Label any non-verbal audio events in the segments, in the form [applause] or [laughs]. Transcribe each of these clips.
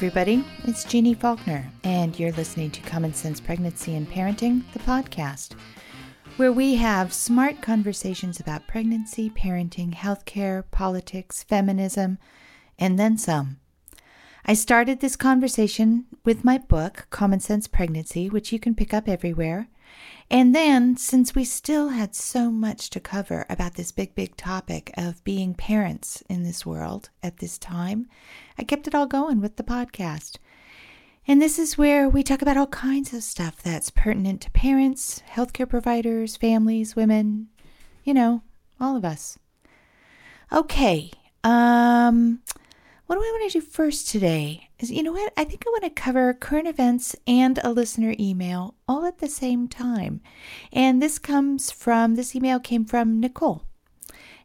everybody. It's Jeanne Faulkner, and you're listening to Common Sense Pregnancy and Parenting, the podcast, where we have smart conversations about pregnancy, parenting, healthcare, politics, feminism, and then some. I started this conversation with my book, Common Sense Pregnancy, which you can pick up everywhere. And then, since we still had so much to cover about this big, big topic of being parents in this world at this time, I kept it all going with the podcast. And this is where we talk about all kinds of stuff that's pertinent to parents, healthcare providers, families, women, you know, all of us. Okay. Um what do I want to do first today? Is you know what? I think I want to cover current events and a listener email all at the same time. And this comes from this email came from Nicole.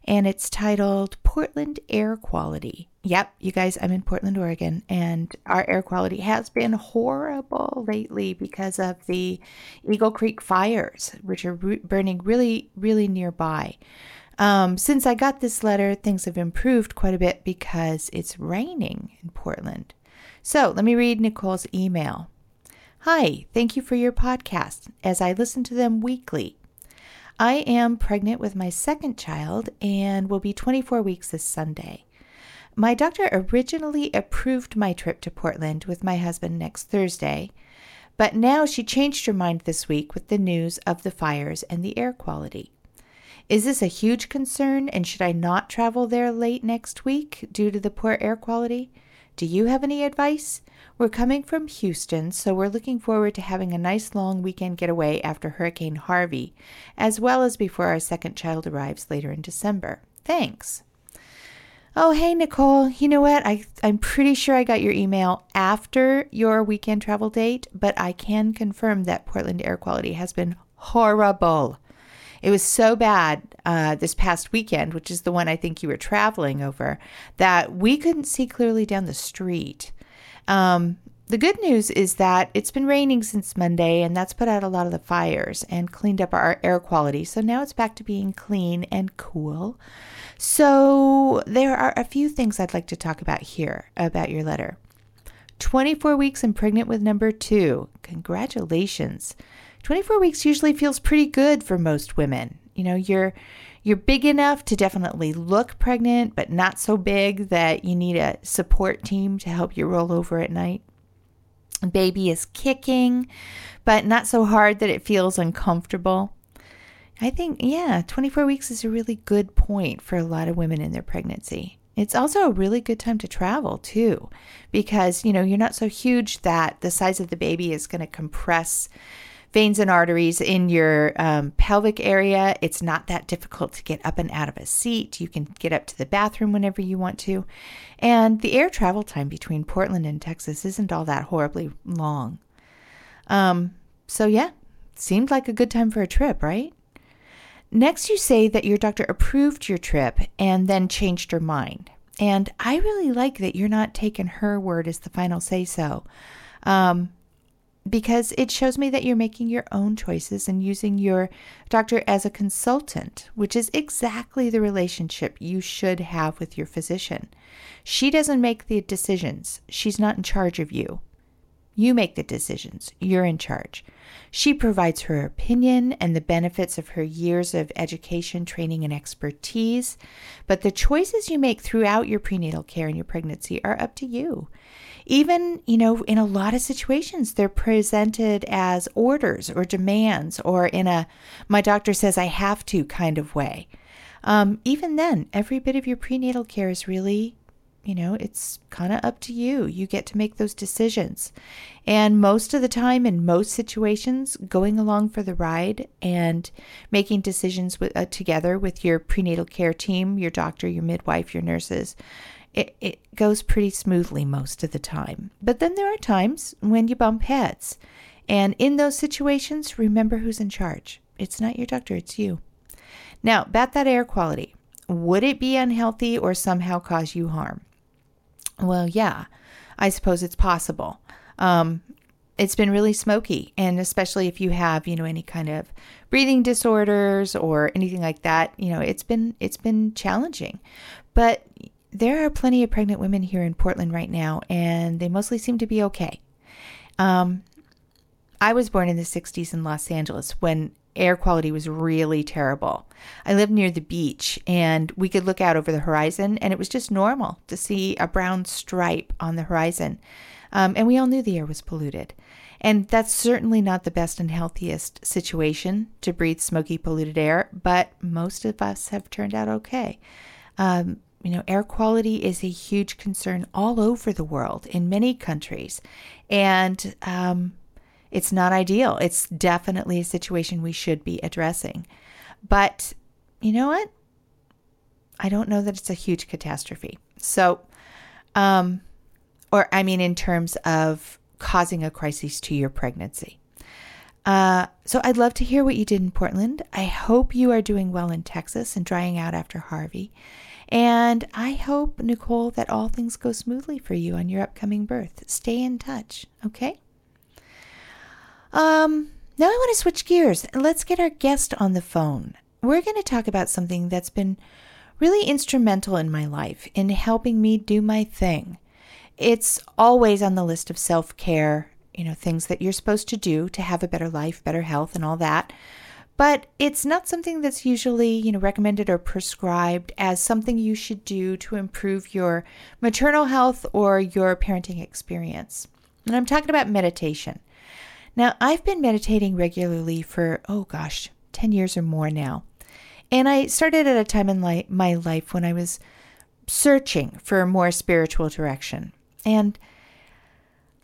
And it's titled Portland Air Quality. Yep, you guys, I'm in Portland, Oregon, and our air quality has been horrible lately because of the Eagle Creek fires, which are burning really, really nearby. Um, since I got this letter, things have improved quite a bit because it's raining in Portland. So let me read Nicole's email. Hi, thank you for your podcast as I listen to them weekly. I am pregnant with my second child and will be 24 weeks this Sunday. My doctor originally approved my trip to Portland with my husband next Thursday, but now she changed her mind this week with the news of the fires and the air quality. Is this a huge concern and should I not travel there late next week due to the poor air quality? Do you have any advice? We're coming from Houston, so we're looking forward to having a nice long weekend getaway after Hurricane Harvey, as well as before our second child arrives later in December. Thanks. Oh, hey, Nicole. You know what? I, I'm pretty sure I got your email after your weekend travel date, but I can confirm that Portland air quality has been horrible. It was so bad uh, this past weekend, which is the one I think you were traveling over, that we couldn't see clearly down the street. Um, the good news is that it's been raining since Monday, and that's put out a lot of the fires and cleaned up our air quality. So now it's back to being clean and cool. So there are a few things I'd like to talk about here about your letter. 24 weeks and pregnant with number two. Congratulations. 24 weeks usually feels pretty good for most women. You know, you're you're big enough to definitely look pregnant, but not so big that you need a support team to help you roll over at night. Baby is kicking, but not so hard that it feels uncomfortable. I think, yeah, 24 weeks is a really good point for a lot of women in their pregnancy. It's also a really good time to travel too, because, you know, you're not so huge that the size of the baby is going to compress veins and arteries in your um, pelvic area. It's not that difficult to get up and out of a seat. You can get up to the bathroom whenever you want to. And the air travel time between Portland and Texas isn't all that horribly long. Um, so, yeah, seemed like a good time for a trip, right? Next, you say that your doctor approved your trip and then changed her mind. And I really like that you're not taking her word as the final say so. Um, because it shows me that you're making your own choices and using your doctor as a consultant, which is exactly the relationship you should have with your physician. She doesn't make the decisions, she's not in charge of you. You make the decisions, you're in charge. She provides her opinion and the benefits of her years of education, training, and expertise, but the choices you make throughout your prenatal care and your pregnancy are up to you even, you know, in a lot of situations, they're presented as orders or demands or in a my doctor says I have to kind of way. Um, even then, every bit of your prenatal care is really, you know, it's kind of up to you. You get to make those decisions. And most of the time, in most situations, going along for the ride and making decisions with, uh, together with your prenatal care team, your doctor, your midwife, your nurses, it, it goes pretty smoothly most of the time. But then there are times when you bump heads. And in those situations, remember who's in charge. It's not your doctor, it's you. Now, about that air quality. Would it be unhealthy or somehow cause you harm? Well, yeah, I suppose it's possible. Um, it's been really smoky, and especially if you have, you know, any kind of breathing disorders or anything like that, you know, it's been it's been challenging. But there are plenty of pregnant women here in Portland right now, and they mostly seem to be okay. Um, I was born in the 60s in Los Angeles when air quality was really terrible. I lived near the beach and we could look out over the horizon, and it was just normal to see a brown stripe on the horizon. Um, and we all knew the air was polluted. And that's certainly not the best and healthiest situation to breathe smoky, polluted air, but most of us have turned out okay. Um, you know, air quality is a huge concern all over the world in many countries. And um, it's not ideal. It's definitely a situation we should be addressing. But you know what? I don't know that it's a huge catastrophe. So, um, or I mean, in terms of causing a crisis to your pregnancy. Uh, so I'd love to hear what you did in Portland. I hope you are doing well in Texas and drying out after Harvey. And I hope, Nicole, that all things go smoothly for you on your upcoming birth. Stay in touch, okay? Um, now I want to switch gears. Let's get our guest on the phone. We're going to talk about something that's been really instrumental in my life in helping me do my thing. It's always on the list of self care, you know, things that you're supposed to do to have a better life, better health, and all that. But it's not something that's usually, you know, recommended or prescribed as something you should do to improve your maternal health or your parenting experience. And I'm talking about meditation. Now, I've been meditating regularly for, oh gosh, 10 years or more now. And I started at a time in my life when I was searching for more spiritual direction. And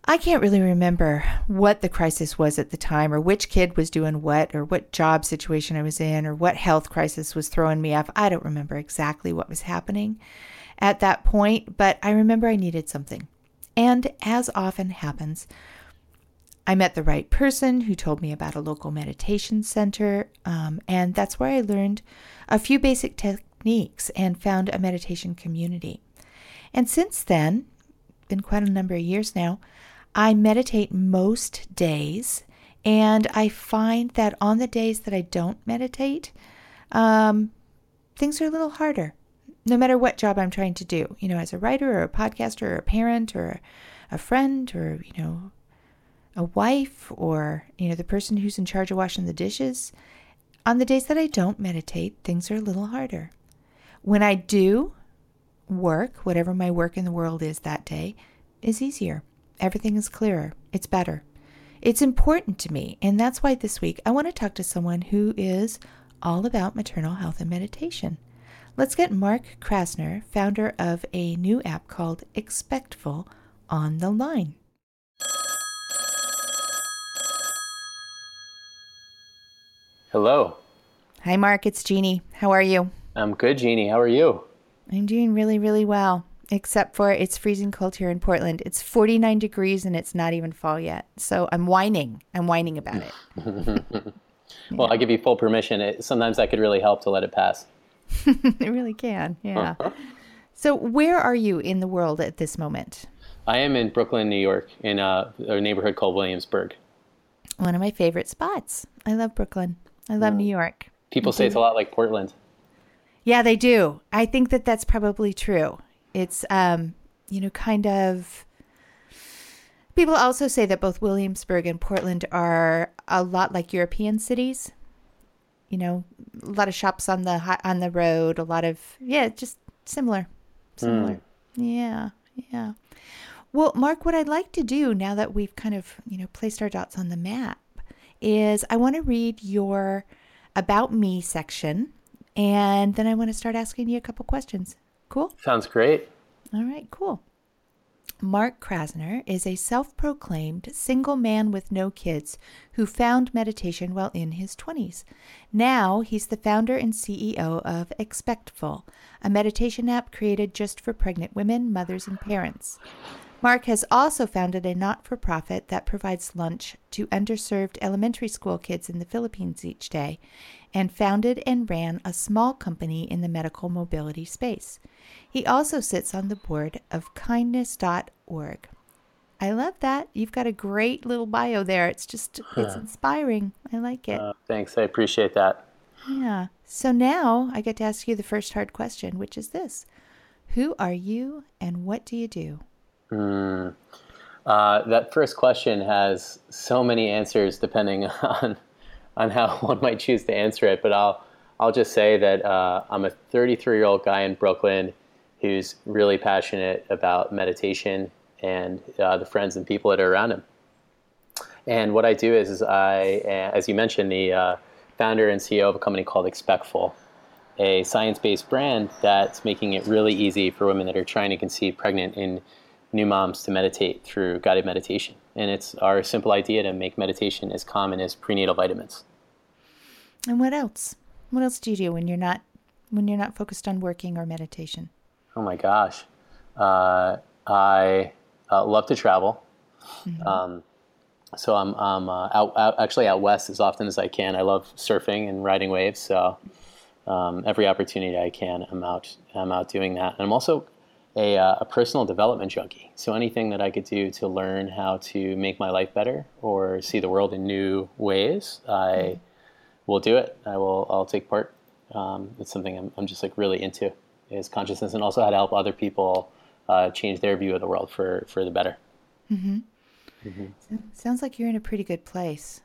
I can't really remember what the crisis was at the time, or which kid was doing what, or what job situation I was in, or what health crisis was throwing me off. I don't remember exactly what was happening at that point, but I remember I needed something. And as often happens, I met the right person who told me about a local meditation center, um, and that's where I learned a few basic techniques and found a meditation community. And since then, been quite a number of years now, I meditate most days, and I find that on the days that I don't meditate, um, things are a little harder. No matter what job I'm trying to do, you know, as a writer or a podcaster or a parent or a friend or, you know, a wife or, you know, the person who's in charge of washing the dishes, on the days that I don't meditate, things are a little harder. When I do work, whatever my work in the world is that day, is easier. Everything is clearer. It's better. It's important to me, and that's why this week I want to talk to someone who is all about maternal health and meditation. Let's get Mark Krasner, founder of a new app called Expectful, on the line. Hello. Hi, Mark. It's Jeanne. How are you? I'm good, Jeanne. How are you? I'm doing really, really well, except for it's freezing cold here in Portland. It's 49 degrees and it's not even fall yet. So I'm whining. I'm whining about it. [laughs] well, yeah. I give you full permission. It, sometimes that could really help to let it pass. [laughs] it really can. Yeah. [laughs] so, where are you in the world at this moment? I am in Brooklyn, New York, in a, a neighborhood called Williamsburg. One of my favorite spots. I love Brooklyn. I love New York. People say it's a lot like Portland. Yeah, they do. I think that that's probably true. It's, um, you know, kind of. People also say that both Williamsburg and Portland are a lot like European cities. You know, a lot of shops on the on the road, a lot of yeah, just similar, similar. Mm. Yeah, yeah. Well, Mark, what I'd like to do now that we've kind of you know placed our dots on the map is I want to read your About Me section, and then I want to start asking you a couple questions. Cool? Sounds great. All right, cool. Mark Krasner is a self proclaimed single man with no kids who found meditation while in his 20s. Now he's the founder and CEO of Expectful, a meditation app created just for pregnant women, mothers, and parents. Mark has also founded a not for profit that provides lunch to underserved elementary school kids in the Philippines each day, and founded and ran a small company in the medical mobility space. He also sits on the board of kindness.org. I love that. You've got a great little bio there. It's just, [laughs] it's inspiring. I like it. Uh, thanks. I appreciate that. Yeah. So now I get to ask you the first hard question, which is this Who are you and what do you do? Mm. Uh, that first question has so many answers depending [laughs] on on how [laughs] one might choose to answer it. But I'll I'll just say that uh, I'm a 33 year old guy in Brooklyn who's really passionate about meditation and uh, the friends and people that are around him. And what I do is, is I, as you mentioned, the uh, founder and CEO of a company called Expectful, a science-based brand that's making it really easy for women that are trying to conceive pregnant in new moms to meditate through guided meditation. And it's our simple idea to make meditation as common as prenatal vitamins. And what else? What else do you do when you're not when you're not focused on working or meditation? Oh my gosh, uh, I uh, love to travel. Mm-hmm. Um, so I'm, I'm uh, out, out, actually out west as often as I can. I love surfing and riding waves. So um, every opportunity I can, I'm out. I'm out doing that. And I'm also a, uh, a, personal development junkie. So anything that I could do to learn how to make my life better or see the world in new ways, I mm-hmm. will do it. I will. I'll take part. Um, it's something I'm, I'm, just like really into is consciousness, and also how to help other people uh, change their view of the world for for the better. Mm-hmm. Mm-hmm. Sounds like you're in a pretty good place.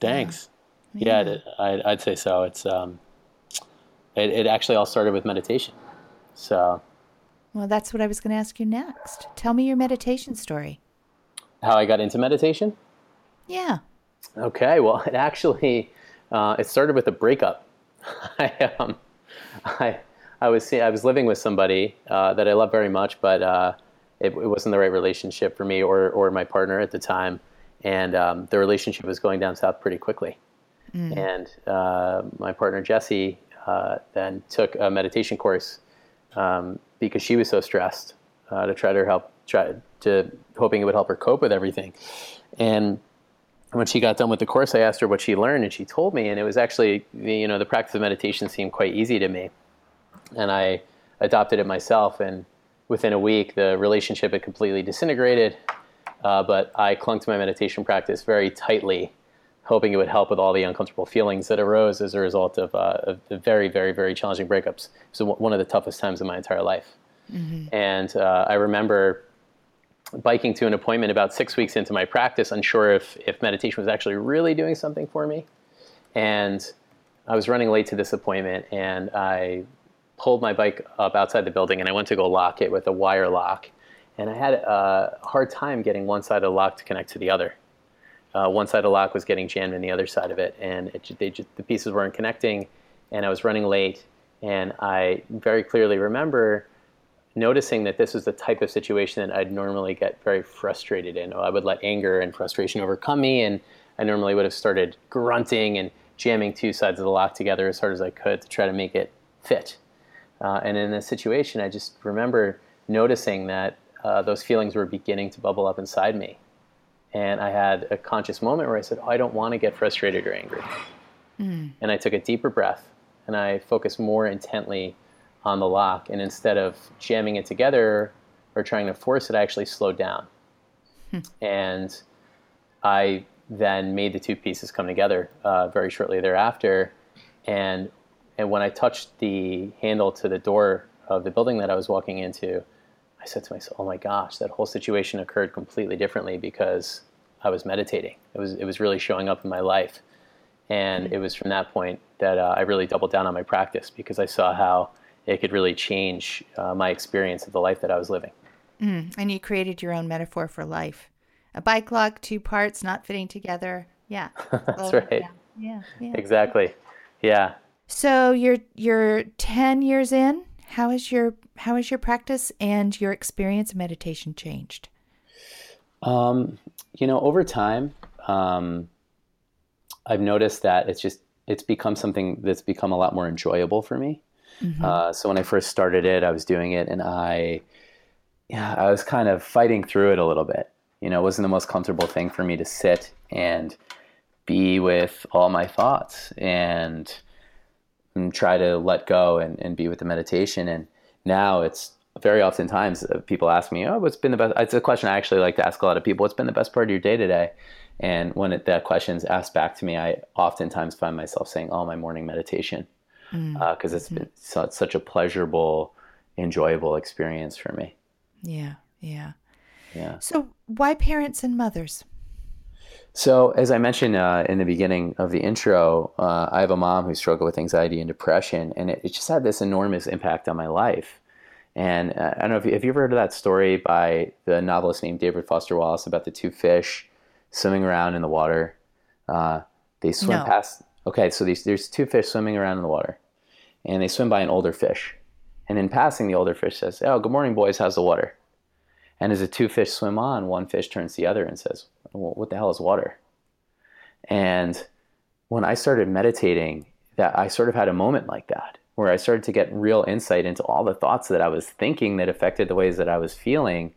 Thanks. Yeah, yeah I'd, I'd say so. It's um, it, it actually all started with meditation. So well, that's what I was going to ask you next. Tell me your meditation story. How I got into meditation? Yeah. Okay. Well, it actually uh, it started with a breakup. [laughs] I um, I I was I was living with somebody uh, that I love very much, but uh, it, it, wasn't the right relationship for me or or my partner at the time, and um, the relationship was going down south pretty quickly. Mm. And uh, my partner Jesse uh, then took a meditation course um, because she was so stressed uh, to try to help, try to hoping it would help her cope with everything. And when she got done with the course, I asked her what she learned, and she told me. And it was actually, you know, the practice of meditation seemed quite easy to me, and I adopted it myself. And within a week, the relationship had completely disintegrated. Uh, but I clung to my meditation practice very tightly, hoping it would help with all the uncomfortable feelings that arose as a result of, uh, of very, very, very challenging breakups. So one of the toughest times in my entire life. Mm-hmm. And uh, I remember biking to an appointment about six weeks into my practice, unsure if, if meditation was actually really doing something for me. And I was running late to this appointment, and I pulled my bike up outside the building, and I went to go lock it with a wire lock. And I had a hard time getting one side of the lock to connect to the other uh, one side of the lock was getting jammed in the other side of it, and it, they the pieces weren't connecting, and I was running late. And I very clearly remember noticing that this was the type of situation that I'd normally get very frustrated in. I would let anger and frustration overcome me, and I normally would have started grunting and jamming two sides of the lock together as hard as I could to try to make it fit. Uh, and in this situation, I just remember noticing that uh, those feelings were beginning to bubble up inside me. And I had a conscious moment where I said, oh, I don't want to get frustrated or angry. Mm. And I took a deeper breath and I focused more intently on the lock. And instead of jamming it together or trying to force it, I actually slowed down. Hmm. And I then made the two pieces come together uh, very shortly thereafter. And, and when I touched the handle to the door of the building that I was walking into, I said to myself, "Oh my gosh, that whole situation occurred completely differently because I was meditating. It was it was really showing up in my life, and mm-hmm. it was from that point that uh, I really doubled down on my practice because I saw how it could really change uh, my experience of the life that I was living. Mm, and you created your own metaphor for life: a bike lock, two parts not fitting together. Yeah, [laughs] that's right. Yeah, yeah, exactly. Yeah. So you're you're ten years in. How is your how has your practice and your experience of meditation changed? Um, you know, over time, um, I've noticed that it's just it's become something that's become a lot more enjoyable for me. Mm-hmm. Uh, so when I first started it, I was doing it, and I, yeah, I was kind of fighting through it a little bit. You know, it wasn't the most comfortable thing for me to sit and be with all my thoughts and, and try to let go and, and be with the meditation. And now it's very oftentimes uh, people ask me, "Oh, what's been the best?" It's a question I actually like to ask a lot of people. What's been the best part of your day today? And when it, that is asked back to me, I oftentimes find myself saying, "Oh, my morning meditation," because mm. uh, it's mm-hmm. been so, such a pleasurable enjoyable experience for me. Yeah, yeah. Yeah. So, why parents and mothers? So, as I mentioned uh, in the beginning of the intro, uh, I have a mom who struggled with anxiety and depression, and it, it just had this enormous impact on my life. And uh, I don't know if you, have you ever heard of that story by the novelist named David Foster Wallace about the two fish swimming around in the water. Uh, they swim No. past. Okay, so these, there's two fish swimming around in the water, and they swim by an older fish. And in passing, the older fish says, "Oh, good morning, boys. How's the water?" And as the two fish swim on, one fish turns to the other and says, well, "What the hell is water?" And when I started meditating, that I sort of had a moment like that where I started to get real insight into all the thoughts that I was thinking that affected the ways that I was feeling.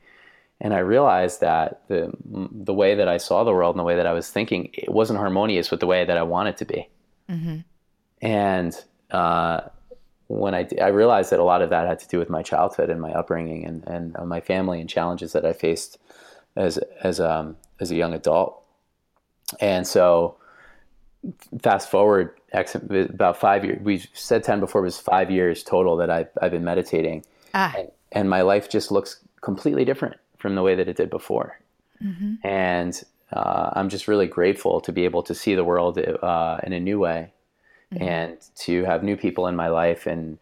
And I realized that the the way that I saw the world and the way that I was thinking it wasn't harmonious with the way that I wanted to be. And uh, when I, I realized that a lot of that had to do with my childhood and my upbringing and, and uh, my family and challenges that I faced as as um, as a young adult. And so, fast forward about five years. We said ten before. It was five years total that I've I've been meditating, Ah, and, and my life just looks completely different from the way that it did before. And uh, I'm just really grateful to be able to see the world uh, in a new way, Mm-hmm. and to have new people in my life, and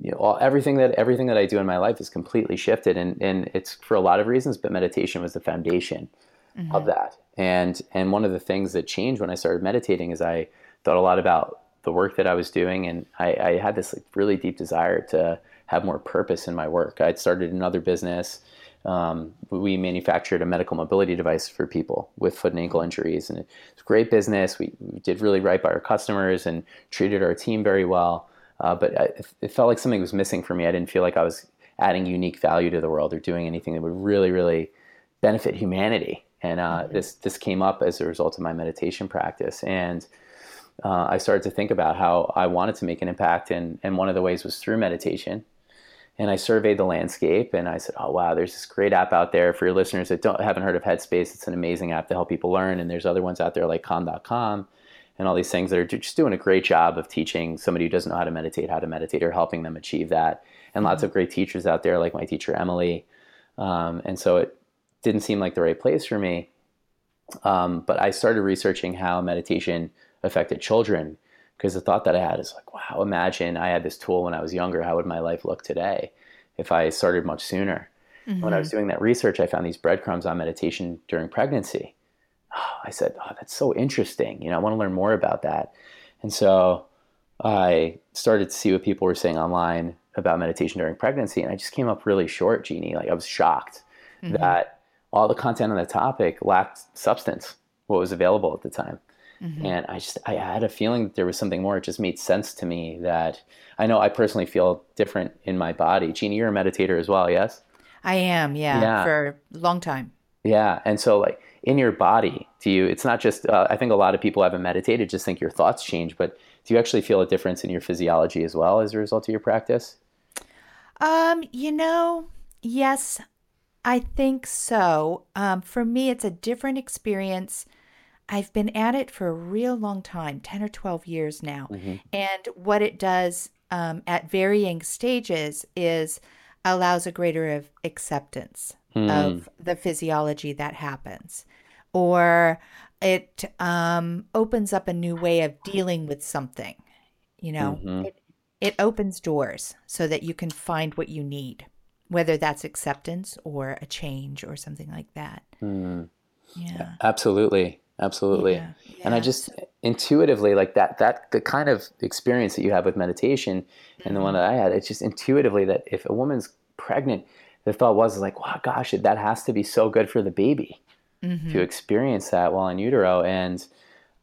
you know, all, everything that everything that I do in my life is completely shifted, and and it's for a lot of reasons, but meditation was the foundation mm-hmm. of that. And and one of the things that changed when I started meditating is I thought a lot about the work that I was doing, and I, I had this like really deep desire to have more purpose in my work. I'd started another business. Um, we manufactured a medical mobility device for people with foot and ankle injuries, and it's a great business. We, we did really right by our customers and treated our team very well. Uh, but I, it felt like something was missing for me. I didn't feel like I was adding unique value to the world or doing anything that would really, really benefit humanity. And uh, this this came up as a result of my meditation practice, and uh, I started to think about how I wanted to make an impact, and and one of the ways was through meditation. And I surveyed the landscape, and I said, "Oh wow, there's this great app out there for your listeners that don't haven't heard of Headspace. It's an amazing app to help people learn, and there's other ones out there like Calm.com." and all these things that are just doing a great job of teaching somebody who doesn't know how to meditate how to meditate or helping them achieve that. And lots of great teachers out there, like my teacher Emily. Um, and so it didn't seem like the right place for me. Um, but I started researching how meditation affected children because the thought that I had is like, wow, imagine I had this tool when I was younger. How would my life look today if I started much sooner? When I was mm-hmm. doing that research, I found these breadcrumbs on meditation during pregnancy. Oh, I said, oh, that's so interesting. You know, I want to learn more about that. And so I started to see what people were saying online about meditation during pregnancy. And I just came up really short, Jeanne. Like I was shocked mm-hmm. that all the content on the topic lacked substance, what was available at the time. And I just, I had a feeling that there was something more. It just made sense to me that I know I personally feel different in my body. Jeanne, you're a meditator as well, yes? I am, yeah, Yeah. for a long time. Yeah, and so like in your body, do you? It's not just. Uh, I think a lot of people haven't meditated, just think your thoughts change. But do you actually feel a difference in your physiology as well as a result of your practice? Um, you know, yes, I think so. Um, for me, it's a different experience. I've been at it for a real long time 10 or 12 years now. And what it does um, at varying stages is allows a greater of acceptance of the physiology that happens, or it um, opens up a new way of dealing with something. You know, it, it opens doors so that you can find what you need, whether that's acceptance or a change or something like that. Yeah. Absolutely, absolutely. Yeah, And I just intuitively like that. That the kind of experience that you have with meditation, and the one mm-hmm. that I had, it's just intuitively that if a woman's pregnant, the thought was like, wow, gosh, that has to be so good for the baby. to mm-hmm. experience that while in utero. And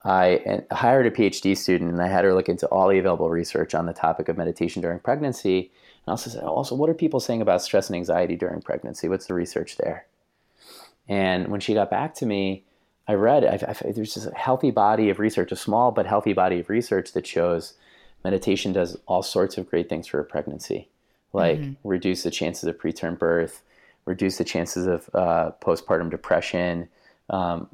I hired a PhD student, and I had her look into all the available research on the topic of meditation during pregnancy. And I also said, also, what are people saying about stress and anxiety during pregnancy? What's the research there? And when she got back to me, I read I, I, there's just a healthy body of research, a small but healthy body of research that shows meditation does all sorts of great things for a pregnancy, like reduce the chances of preterm birth, reduce the chances of uh, postpartum depression, um,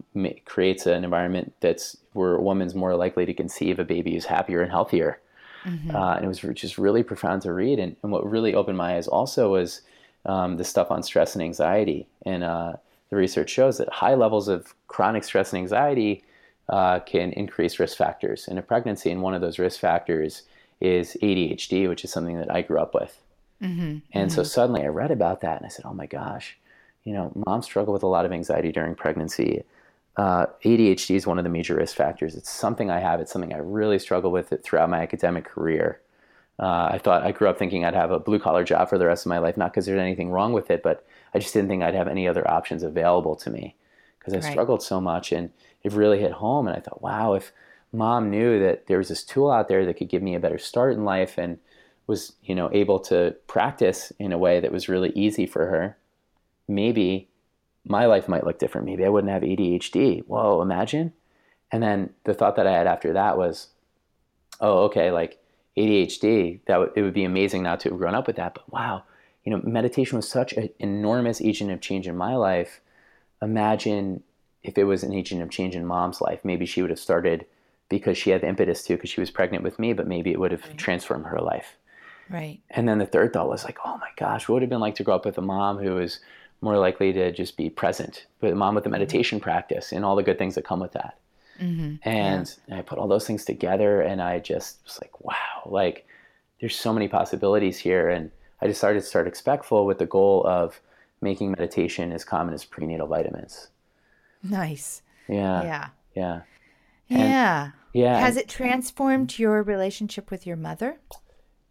creates an environment that's where a woman's more likely to conceive a baby who's happier and healthier. mm-hmm. uh, and it was just really profound to read. And, and what really opened my eyes also was um, the stuff on stress and anxiety. And uh, the research shows that high levels of chronic stress and anxiety uh, can increase risk factors in a pregnancy. And one of those risk factors is ADHD, which is something that I grew up with. Mm-hmm. And mm-hmm. so suddenly I read about that and I said, oh my gosh, you know, moms struggle with a lot of anxiety during pregnancy. Uh, ADHD is one of the major risk factors. It's something I have. It's something I really struggle with it throughout my academic career. Uh, I thought I grew up thinking I'd have a blue collar job for the rest of my life, not because there's anything wrong with it, but I just didn't think I'd have any other options available to me because I right. struggled so much. And it really hit home. And I thought, wow, if mom knew that there was this tool out there that could give me a better start in life and was, you know, able to practice in a way that was really easy for her, maybe my life might look different. Maybe I wouldn't have ADHD. Whoa, imagine. And then the thought that I had after that was, oh, okay, like ADHD, that w- it would be amazing not to have grown up with that. But wow, you know, meditation was such an enormous agent of change in my life. Imagine if it was an agent of change in mom's life. Maybe she would have started because she had the impetus to, because she was pregnant with me, but maybe it would have right. transformed her life. Right. And then the third thought was like, oh my gosh, what would it have been like to grow up with a mom who was more likely to just be present, but a mom with a mm-hmm. meditation mm-hmm. practice and all the good things that come with that. Mm-hmm. And yeah. I put all those things together and I just was like, wow, like there's so many possibilities here. And I decided to start Expectful with the goal of making meditation as common as prenatal vitamins. Nice. Yeah. Yeah. Yeah. And, yeah. Yeah. Has it transformed your relationship with your mother?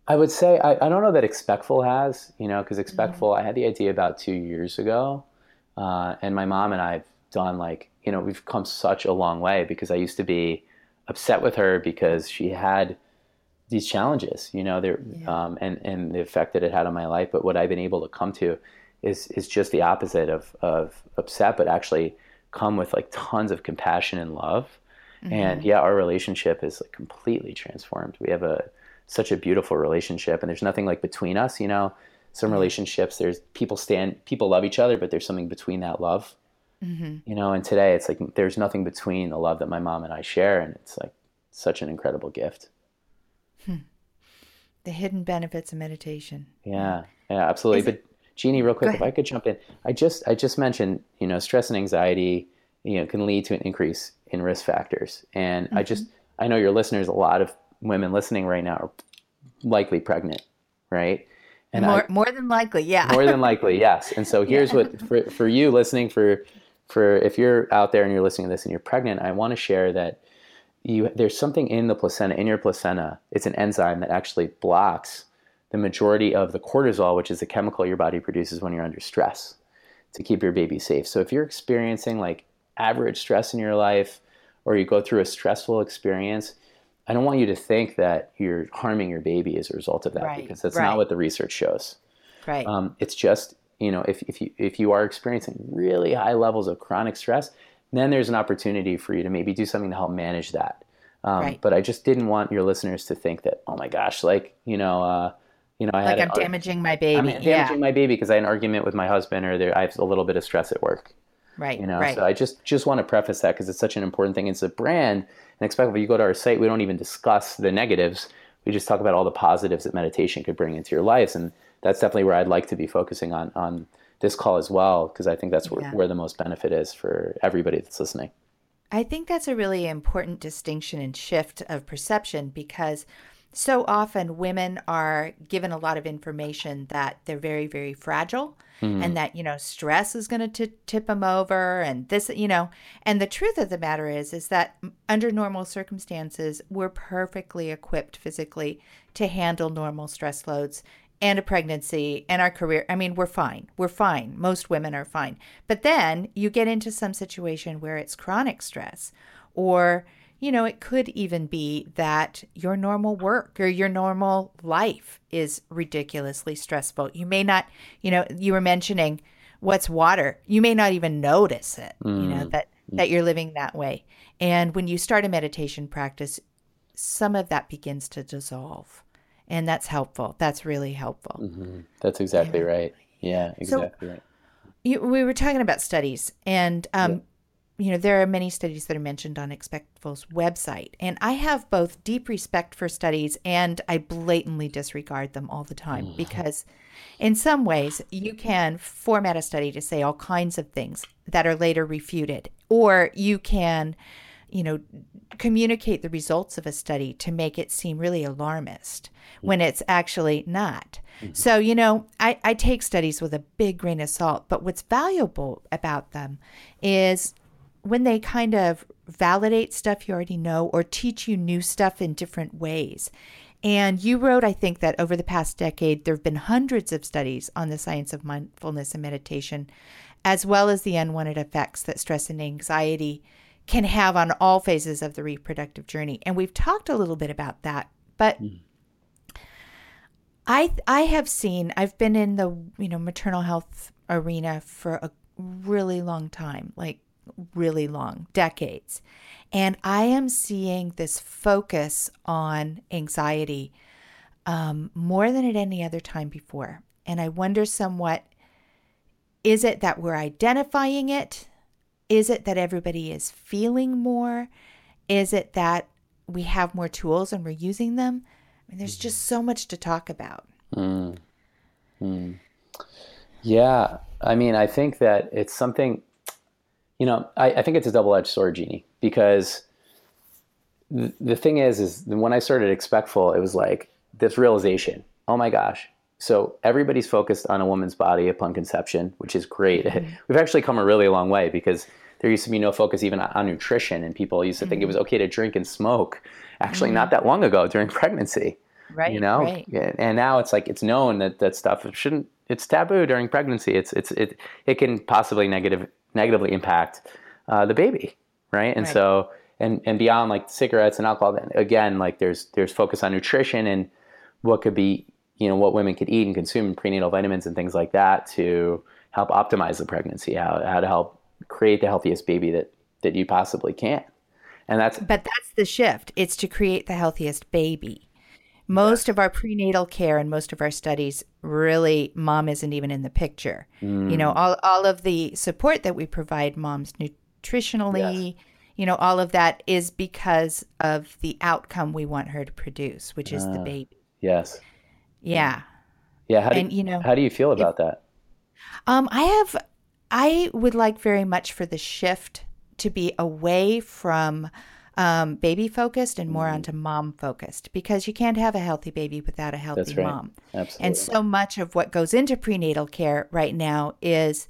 I would say I, I don't know that Expectful has, you know, because Expectful, mm-hmm. I had the idea about two years ago, uh, and my mom and I've done like you know, we've come such a long way because I used to be upset with her because she had these challenges, you know, there yeah. um, and and the effect that it had on my life. But what I've been able to come to is is just the opposite of of upset, but actually come with like tons of compassion and love. Mm-hmm. And yeah, our relationship is like completely transformed. We have a such a beautiful relationship, and there's nothing like between us, you know. Some relationships, there's people stand, people love each other, but there's something between that love Mm-hmm. You know, and today it's like there's nothing between the love that my mom and I share, and it's like such an incredible gift. Hmm. The hidden benefits of meditation. Yeah, yeah, absolutely. Is but it... Jeanne, real quick, if I could jump in, I just I just mentioned you know stress and anxiety you know can lead to an increase in risk factors, and mm-hmm. I just I know your listeners, a lot of women listening right now are likely pregnant, right? And more, I, more than likely, yeah. more than likely, [laughs] yes. And so here's yeah. what for, for you listening for for if you're out there and you're listening to this and you're pregnant, I want to share that you there's something in the placenta, in your placenta. It's an enzyme that actually blocks the majority of the cortisol, which is the chemical your body produces when you're under stress to keep your baby safe. So if you're experiencing like average stress in your life or you go through a stressful experience, I don't want you to think that you're harming your baby as a result of that right. because that's right. not what the research shows. Right. Um, it's just you know, if, if you if you are experiencing really high levels of chronic stress, then there's an opportunity for you to maybe do something to help manage that. Um, right. But I just didn't want your listeners to think that, oh my gosh, like you know, uh, you know, I like had I'm damaging my baby. I'm damaging yeah. my baby because I had an argument with my husband, or there I have a little bit of stress at work. Right. You know, right. so I just just want to preface that because it's such an important thing. It's a brand, and expect when you go to our site, we don't even discuss the negatives. We just talk about all the positives that meditation could bring into your lives, and that's definitely where I'd like to be focusing on on this call as well, because I think that's where, yeah. where the most benefit is for everybody that's listening. I think that's a really important distinction and shift of perception because so often women are given a lot of information that they're very, very fragile mm-hmm. and that, you know, stress is going to tip them over and this, you know, and the truth of the matter is, is that under normal circumstances, we're perfectly equipped physically to handle normal stress loads and a pregnancy and our career. I mean, we're fine. We're fine. Most women are fine. But then you get into some situation where it's chronic stress, or, you know, it could even be that your normal work or your normal life is ridiculously stressful. You may not, you know, you were mentioning what's water. You may not even notice it, mm. you know, mm. that that you're living that way. And when you start a meditation practice, some of that begins to dissolve and that's helpful. That's really helpful. Mm-hmm. That's exactly yeah. right. Yeah, exactly so, right. You, we were talking about studies, and um, you know, there are many studies that are mentioned on Expectful's website, and I have both deep respect for studies and I blatantly disregard them all the time mm. because, in some ways, you can format a study to say all kinds of things that are later refuted, or you can, you know, communicate the results of a study to make it seem really alarmist when it's actually not. Mm-hmm. So, you know, I, I take studies with a big grain of salt, but what's valuable about them is when they kind of validate stuff you already know or teach you new stuff in different ways. And you wrote, I think, that over the past decade, there have been hundreds of studies on the science of mindfulness and meditation, as well as the unwanted effects that stress and anxiety can have on all phases of the reproductive journey. And we've talked a little bit about that, but mm. I I have seen I've been in the, you know, maternal health arena for a really long time, like really long, decades. And I am seeing this focus on anxiety um, more than at any other time before. And I wonder somewhat is it that we're identifying it? Is it that everybody is feeling more? Is it that we have more tools and we're using them? I mean, there's just so much to talk about. Mm. Mm. Yeah. I mean, I think that it's something you know, I, I think it's a double-edged sword, Jeanne, because the, the thing is, is when I started Expectful, it was like this realization. Oh my gosh! So everybody's focused on a woman's body upon conception, which is great. Mm-hmm. [laughs] We've actually come a really long way because there used to be no focus even on, nutrition, and people used to mm-hmm. think it was mm-hmm. okay to drink and smoke. Actually, mm-hmm. not that long ago during [laughs] pregnancy. Right. You know, right. and now it's like it's known that that stuff shouldn't. It's taboo during pregnancy. It's it's it it can possibly negative negatively impact uh, the baby, right? And right. so and and beyond like cigarettes and alcohol, again, like there's there's focus on nutrition and what could be you know what women could eat and consume prenatal vitamins and things like that to help optimize the pregnancy, how how to help create the healthiest baby that that you possibly can. And that's but that's the shift. It's to create the healthiest baby most of our prenatal care and most of our studies really mom isn't even in the picture mm. you know mm. all, all of the support that we provide moms nutritionally yes. you know all of that is because of the outcome we want her to produce which is uh, the ah, baby yes yeah yeah how do, and, you know how do you feel about if, that um i have i would like very much for the shift to be away from um, baby focused and more mm. onto mom focused because you can't have a healthy baby without a healthy right. mom. Absolutely. And so much of what goes into prenatal care right now is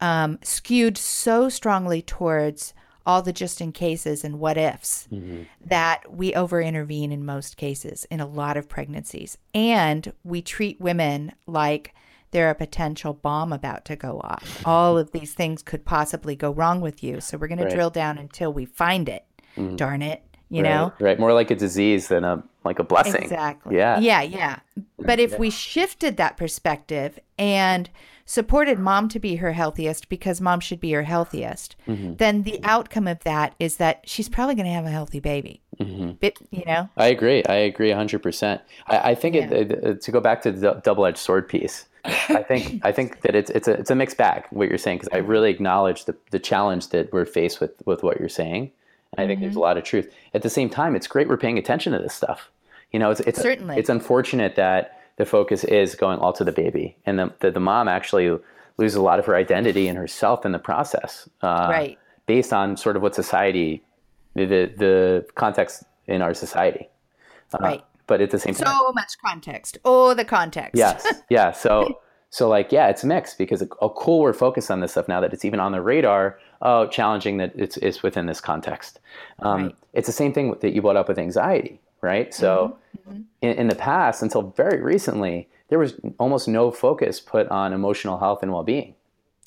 um, skewed so strongly towards all the just in cases and what ifs mm-hmm. that we over intervene in most cases in a lot of pregnancies. And we treat women like they're a potential bomb about to go off. All of these things could possibly go wrong with you. So we're going right. to drill down until we find it. Mm. Darn it. You right, know? Right. More like a disease than a like a blessing. Exactly. Yeah. Yeah, yeah. But if yeah. we shifted that perspective and supported mom to be her healthiest because mom should be her healthiest, mm-hmm. then the outcome of that is that she's probably going to have a healthy baby. Mm-hmm. But, you know? I agree. I agree 100%. I, I think yeah. it, it, to go back to the double edged sword piece, I think I think [laughs] that it's it's a it's a mixed bag what you're saying because I really acknowledge the, the challenge that we're faced with with what you're saying, I think mm-hmm. there's a lot of truth. At the same time, it's great we're paying attention to this stuff. You know, it's it's certainly it's unfortunate that the focus is going all to the baby, and the the, the mom actually loses a lot of her identity and herself in the process, uh, right? Based on sort of what society, the the context in our society, uh, right? But at the same so time, so much context. Oh, the context. Yes, [laughs] yeah. So so like yeah, it's mixed because oh cool, we're focused on this stuff now that it's even on the radar oh, challenging that it's, it's within this context. Um, right. It's the same thing that you brought up with anxiety, right? So mm-hmm. mm-hmm. in, in, the past, until very recently, there was almost no focus put on emotional health and well-being.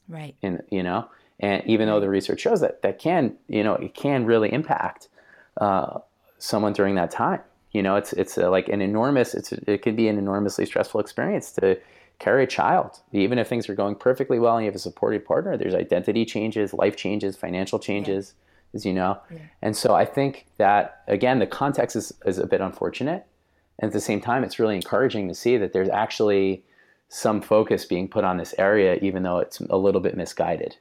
Right. And you know, and even though the research shows that that can, you know, it can really impact uh, someone during that time. You know, it's it's a, like an enormous. It's it can be an enormously stressful experience to carry a child. Even if things are going perfectly well and you have a supportive partner, there's identity changes, life changes, financial changes, yeah. as you know. Yeah. And so I think that, again, the context is, is a bit unfortunate. And at the same time, it's really encouraging to see that there's actually some focus being put on this area, even though it's a little bit misguided.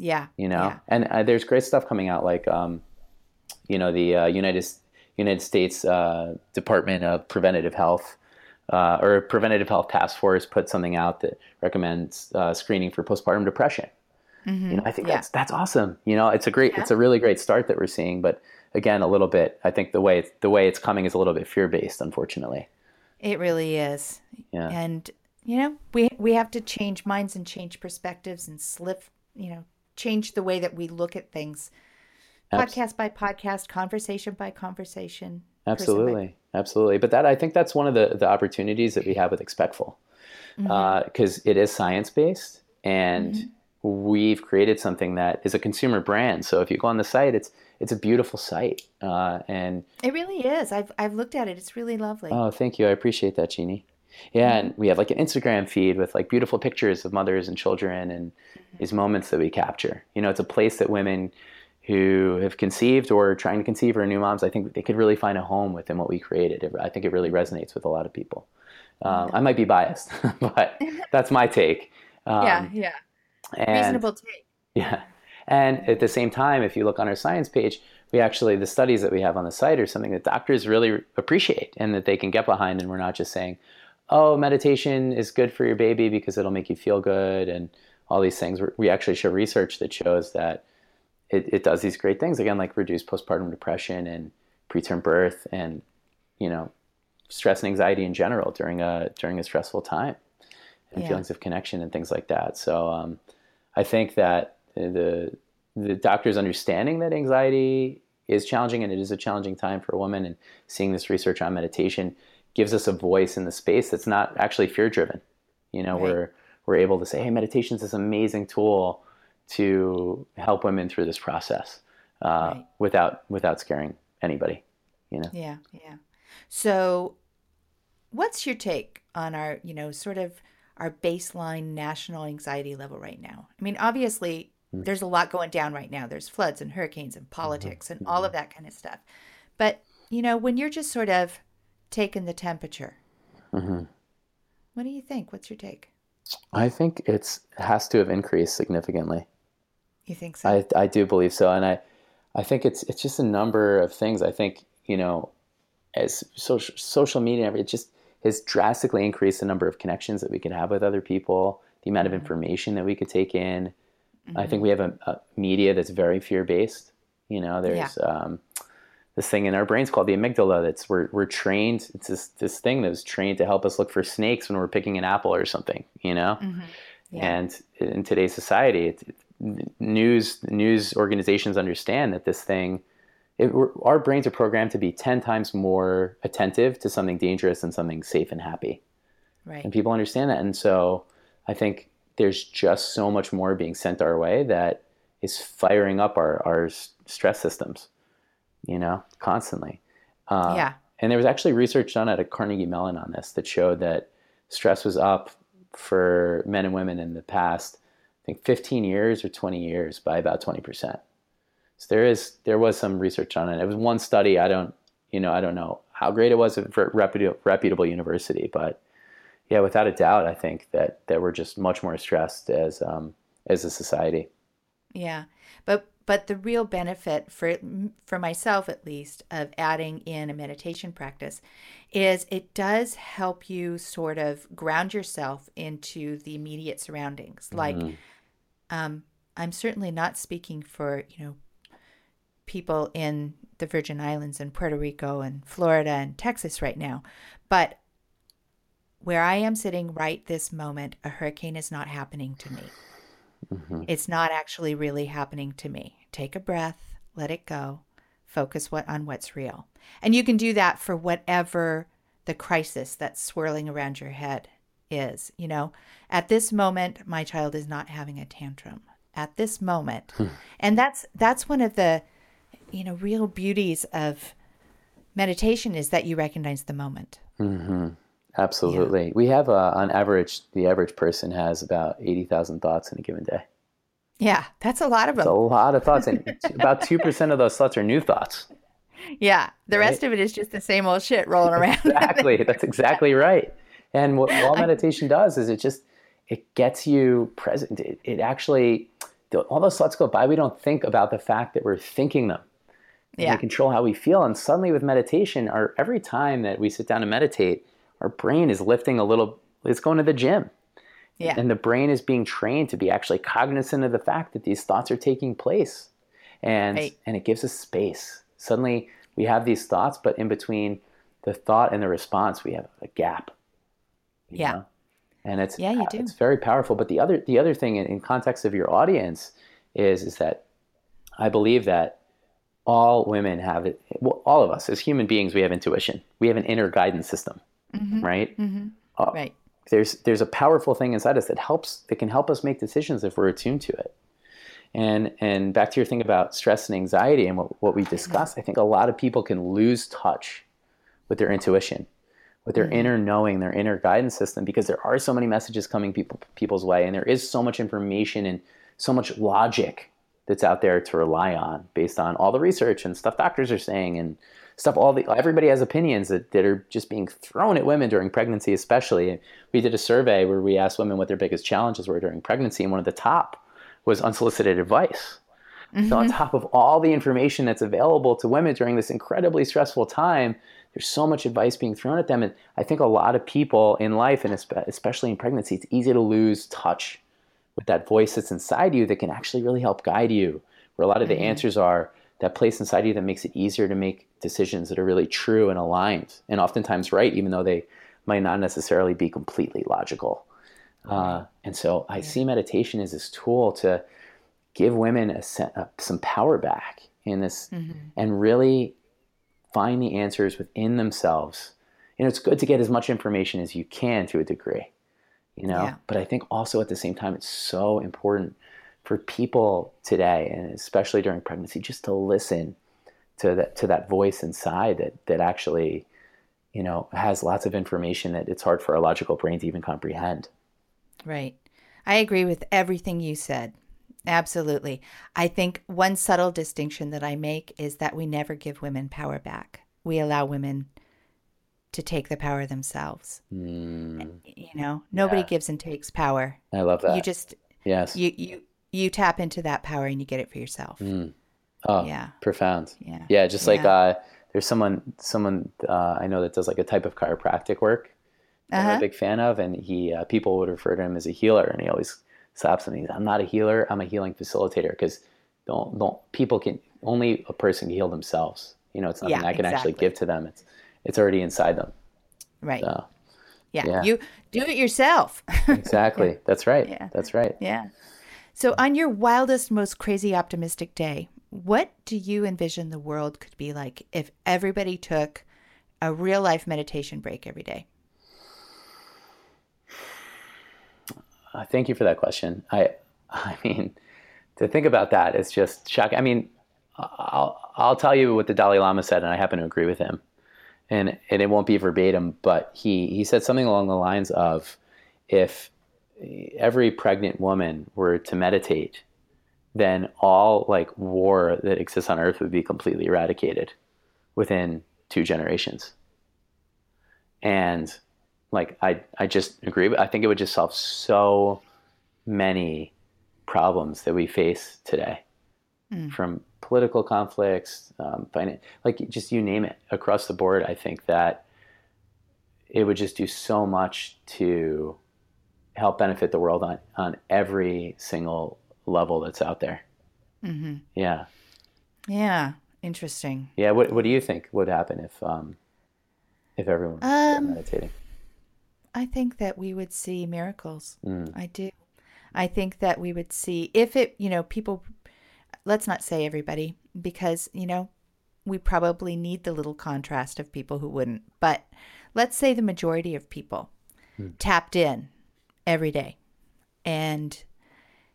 Yeah. You know, yeah. and uh, there's great stuff coming out, like, um, you know, the uh, United United States uh, Department of Preventative Health uh, or Preventative Health Task Force put something out that recommends uh, screening for postpartum depression. Mm-hmm. You know, I think yeah. that's that's awesome. You know, it's a great, yeah. it's a really great start that we're seeing. But again, a little bit, I think the way the way it's coming is a little bit fear based, unfortunately. It really is. Yeah. And you know, we we have to change minds and change perspectives and slip, you know, change the way that we look at things. Podcast by podcast, conversation by conversation. Absolutely, absolutely. But that I think that's one of the the opportunities that we have with Expectful, because mm-hmm. uh, it is science based and. Mm-hmm we've created something that is a consumer brand. So if you go on the site, it's it's a beautiful site, uh, and it really is. I've I've looked at it. It's really lovely. Oh, thank you. I appreciate that, Jeannie. Yeah, mm-hmm. and we have like an Instagram feed with like beautiful pictures of mothers and children and mm-hmm. these moments that we capture. You know, it's a place that women who have conceived or trying to conceive or new moms, I think they could really find a home within what we created. I think it really resonates with a lot of people. Um. I might be biased, [laughs] but [laughs] that's my take. Um, yeah, yeah. And, Reasonable take. Yeah. And at the same time, if you look on our science page, we actually, the studies that we have on the site are something that doctors really appreciate and that they can get behind. And we're not just saying, oh, meditation is good for your baby because it'll make you feel good and all these things. We actually show research that shows that it, it does these great things, again, like reduce postpartum depression and preterm birth and, you know, stress and anxiety in general during a, during a stressful time and yeah. feelings of connection and things like that. So, um, I think that the the doctor's understanding that anxiety is challenging and it is a challenging time for a woman and seeing this research on meditation gives us a voice in the space that's not actually fear driven. You know, right. we're we're able to say, hey, meditation is this amazing tool to help women through this process uh, right. without without scaring anybody. You know. Yeah, yeah. So, what's your take on our, you know, sort of our baseline national anxiety level right now? I mean, obviously, mm-hmm. there's a lot going down right now. There's floods and hurricanes and mm-hmm. politics mm-hmm. and all of that kind of stuff. But, you know, when you're just sort of taking the temperature, mm-hmm. what do you think? What's your take? I think it's has to have increased significantly. You think so? I, I do believe so, and I I think it's it's just a number of things. I think you know, as social social media, it just has drastically increased the number of connections that we can have with other people, the amount of mm-hmm. information that we could take in. Mm-hmm. I think mm-hmm. we have a, a, media that's very fear based. You know, there's yeah. um, this thing in our brains called the amygdala that's we're, we're trained. It's this, this thing that was trained to help us look for snakes when we're picking an apple or something, you know? Mm-hmm. Yeah. And in today's society, it, it, news, news organizations understand that this thing it, our brains are programmed to be 10 times more attentive to something dangerous than something safe and happy. Right. And people understand that. And so I think there's just so much more being sent our way that is firing up our, our stress systems, you know, constantly. Uh, yeah. And there was actually research done at a Carnegie Mellon on this that showed that stress was up for men and women in the past, I think 15 years or 20 years by about 20%. So there is there was some research on it. It was one study. I don't you know I don't know how great it was for a reputable, reputable university, but yeah, without a doubt, I think that that we're just much more stressed as um, as a society. Yeah, but but the real benefit for for myself at least of adding in a meditation practice is it does help you sort of ground yourself into the immediate surroundings. Like, mm-hmm. um, I'm certainly not speaking for you know people in the Virgin Islands and Puerto Rico and Florida and Texas right now. But where I am sitting right this moment, a hurricane is not happening to me. Mm-hmm. It's not actually really happening to me. Take a breath, let it go, focus what on what's real. And you can do that for whatever the crisis that's swirling around your head is, you know. At this moment, my child is not having a tantrum. At this moment. Hmm. and that's that's one of the you know, real beauties of meditation is that you recognize the moment. Mm-hmm. Absolutely. Yeah. We have, uh, on average, the average person has about 80,000 thoughts in a given day. Yeah, that's a lot of them. A lot of thoughts. And [laughs] about 2% of those thoughts are new thoughts. Yeah, the right? rest of it is just the same old shit rolling around. [laughs] exactly. That's exactly right. And what all meditation does is it just, it gets you present. It, it actually all those thoughts go by. We don't think about the fact that we're thinking them. Yeah. We control how we feel. And suddenly with meditation, our every time that we sit down and meditate, our brain is lifting a little, it's going to the gym. Yeah. And the brain is being trained to be actually cognizant of the fact that these thoughts are taking place. And Right. and it gives us space. Suddenly we have these thoughts, but in between the thought and the response, we have a gap. Yeah. know? And it's Yeah, you uh, do. it's very powerful. But the other the other thing in, in context of your audience is is that I believe that all women have it. Well, all of us as human beings, we have intuition. We have an inner guidance system, mm-hmm. right? Mm-hmm. Uh, Right. There's there's a powerful thing inside us that helps that can help us make decisions if we're attuned to it. And and back to your thing about stress and anxiety and what, what we discussed, I think a lot of people can lose touch with their intuition, with their mm-hmm. inner knowing, their inner guidance system, because there are so many messages coming people people's way, and there is so much information and so much logic that's out there to rely on based on all the research and stuff doctors are saying and stuff all the everybody has opinions that, that are just being thrown at women during pregnancy especially. We did a survey where we asked women what their biggest challenges were during pregnancy and one of the top was unsolicited advice. So on mm-hmm. top of all the information that's available to women during this incredibly stressful time there's so much advice being thrown at them and i think a lot of people in life and especially in pregnancy it's easy to lose touch with that voice that's inside you that can actually really help guide you where a lot of the mm-hmm. answers are that place inside you that makes it easier to make decisions that are really true and aligned and oftentimes right even though they might not necessarily be completely logical. Uh, and so i see meditation as this tool to give women a, se- uh, some power back in this and really find the answers within themselves. You know it's good to get as much information as you can to a degree you know? Yeah. but i think also at the same time it's so important for people today and especially during pregnancy just to listen to that to that voice inside that that actually you know has lots of information that it's hard for our logical brain to even comprehend Right. I agree with everything you said. Absolutely. I think one subtle distinction that I make is that we never give women power back. We allow women to take the power themselves. Mm. You know, nobody Yeah. gives and takes power. i love that You just yes you you you tap into that power and you get it for yourself. oh yeah. profound Yeah. yeah just like Yeah. uh there's someone someone uh, i know that does like a type of chiropractic work that I'm Uh-huh. a big fan of, and he uh, people would refer to him as a healer, and he always slaps me. I'm not a healer. I'm a healing facilitator because don't don't people can only a person can heal themselves. You know, it's nothing Yeah, I can actually give to them. It's it's already inside them. Right. So yeah. yeah. You do it yourself. [laughs] exactly, that's right. Yeah. That's right. Yeah. So, on your wildest, most crazy optimistic day, what do you envision the world could be like if everybody took a real life meditation break every day? Uh, thank you for that question. I, [laughs] I mean, to think about that is just shocking. I mean, I'll, I'll tell you what the Dalai Lama said, and I happen to agree with him. And, and it won't be verbatim, but he, he said something along the lines of if every pregnant woman were to meditate, then all like war that exists on earth would be completely eradicated within two generations. And like I, I just agree. with- I think it would just solve so many problems that we face today, from political conflicts, um, finan- like just you name it across the board. I think that it would just do so much to help benefit the world on on every single level that's out there. Mm-hmm. Yeah, Yeah. Interesting. yeah. What What do you think would happen if um if everyone was Um, meditating? I think that we would see miracles. Mm. I do. I think that we would see if it, you know, people, let's not say everybody, because, you know, we probably need the little contrast of people who wouldn't. But let's say the majority of people tapped in every day and,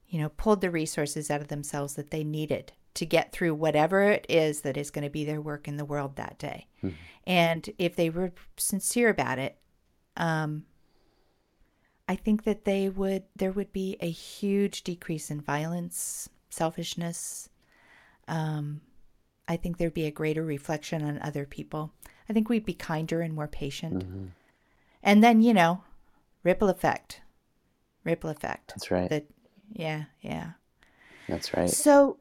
you know, pulled the resources out of themselves that they needed to get through whatever it is that is going to be their work in the world that day. And if they were sincere about it, um, I think that they would there would be a huge decrease in violence, selfishness. Um, I think there'd be a greater reflection on other people. I think we'd be kinder and more patient. And then, you know, ripple effect. Ripple effect. That's right. That yeah, yeah. That's right. So,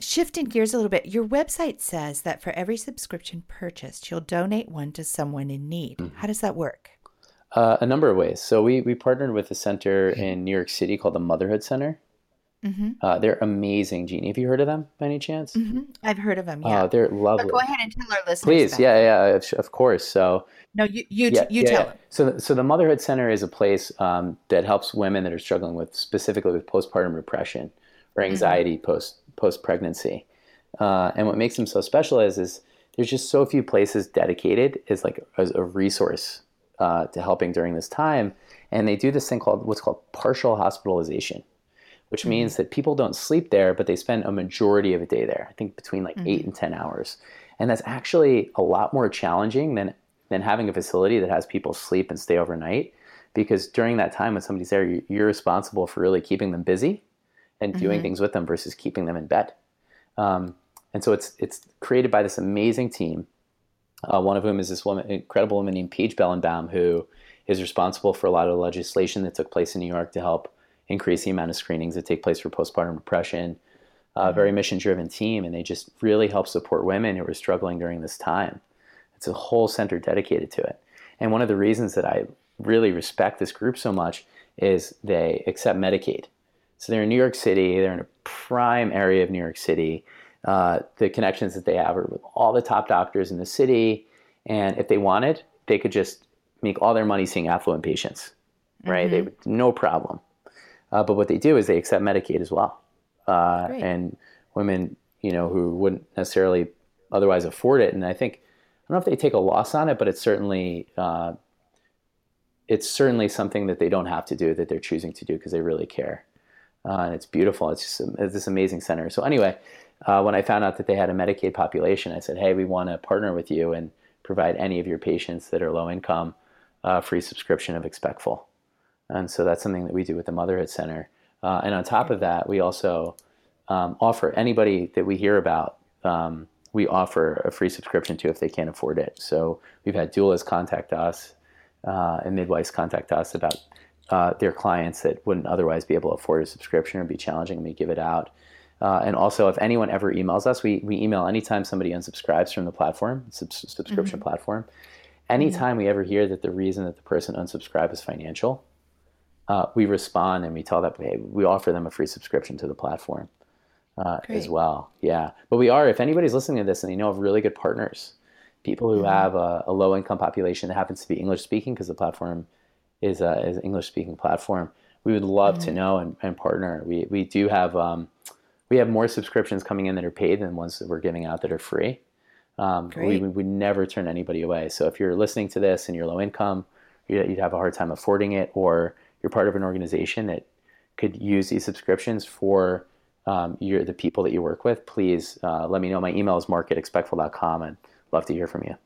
shifting gears a little bit, your website says that for every subscription purchased, you'll donate one to someone in need. How does that work? Uh, a number of ways. So we we partnered with a center in New York City called the Motherhood Center. Mm-hmm. Uh, they're amazing, Jeannie. Have you heard of them by any chance? Mm-hmm. I've heard of them. Yeah. Uh, they're but lovely. go ahead and tell our listeners. Please, yeah, yeah, of- of course. So No, you you, yeah, you yeah, tell yeah. them. So, so the Motherhood Center is a place um, that helps women that are struggling with specifically with postpartum depression or Mm-hmm. anxiety post post pregnancy. Uh, and what makes them so special is is there's just so few places dedicated as like as a resource uh, to helping during this time. And they do this thing called what's called partial hospitalization, which Mm-hmm. means that people don't sleep there, but they spend a majority of a day there. I think between like eight Mm-hmm. and ten hours, and that's actually a lot more challenging than than having a facility that has people sleep and stay overnight. Because during that time when somebody's there, you- you're responsible for really keeping them busy and doing things with them versus keeping them in bed. Um, and so it's it's created by this amazing team. Uh, one of whom is this woman, incredible woman named Paige Bellenbaum, who is responsible for a lot of the legislation that took place in New York to help increase the amount of screenings that take place for postpartum depression. A very mission-driven team, and they just really help support women who are struggling during this time. It's a whole center dedicated to it. And one of the reasons that I really respect this group so much is they accept Medicaid. So they're in New York City. They're in a prime area of New York City. Uh, the connections that they have are with all the top doctors in the city, and if they wanted, they could just make all their money seeing affluent patients, right? They would no problem. Uh, but what they do is they accept Medicaid as well, uh, and women, you know, who wouldn't necessarily otherwise afford it. And I think I don't know if they take a loss on it, but it's certainly uh, it's certainly something that they don't have to do that they're choosing to do because they really care. Uh, and it's beautiful. It's just it's this amazing center. So anyway, uh, when I found out that they had a Medicaid population, I said, "Hey, we want to partner with you and provide any of your patients that are low income uh, free subscription of Expectful." And so that's something that we do with the Motherhood Center. Uh, and on top of that, we also um, offer anybody that we hear about. Um, we offer a free subscription to if they can't afford it. So we've had doulas contact us uh, and midwives contact us about uh, their clients that wouldn't otherwise be able to afford a subscription or be challenging, and we give it out. Uh, and also, if anyone ever emails us, we, we email anytime somebody unsubscribes from the platform, subs- subscription platform. Anytime we ever hear that the reason that the person unsubscribed is financial, uh, we respond and we tell that hey, we offer them a free subscription to the platform uh, as well. Yeah, but we are. If anybody's listening to this and they know of really good partners, people who have a, a low income population that happens to be English speaking, because the platform is a is an English speaking platform, we would love to know and, and partner. We we do have um, we have more subscriptions coming in that are paid than ones that we're giving out that are free. Um, we, we would never turn anybody away. So if you're listening to this and you're low income, you'd, you'd have a hard time affording it, or you're part of an organization that could use these subscriptions for um, your, the people that you work with, please uh, let me know. My email is mark at expectful.com and love to hear from you.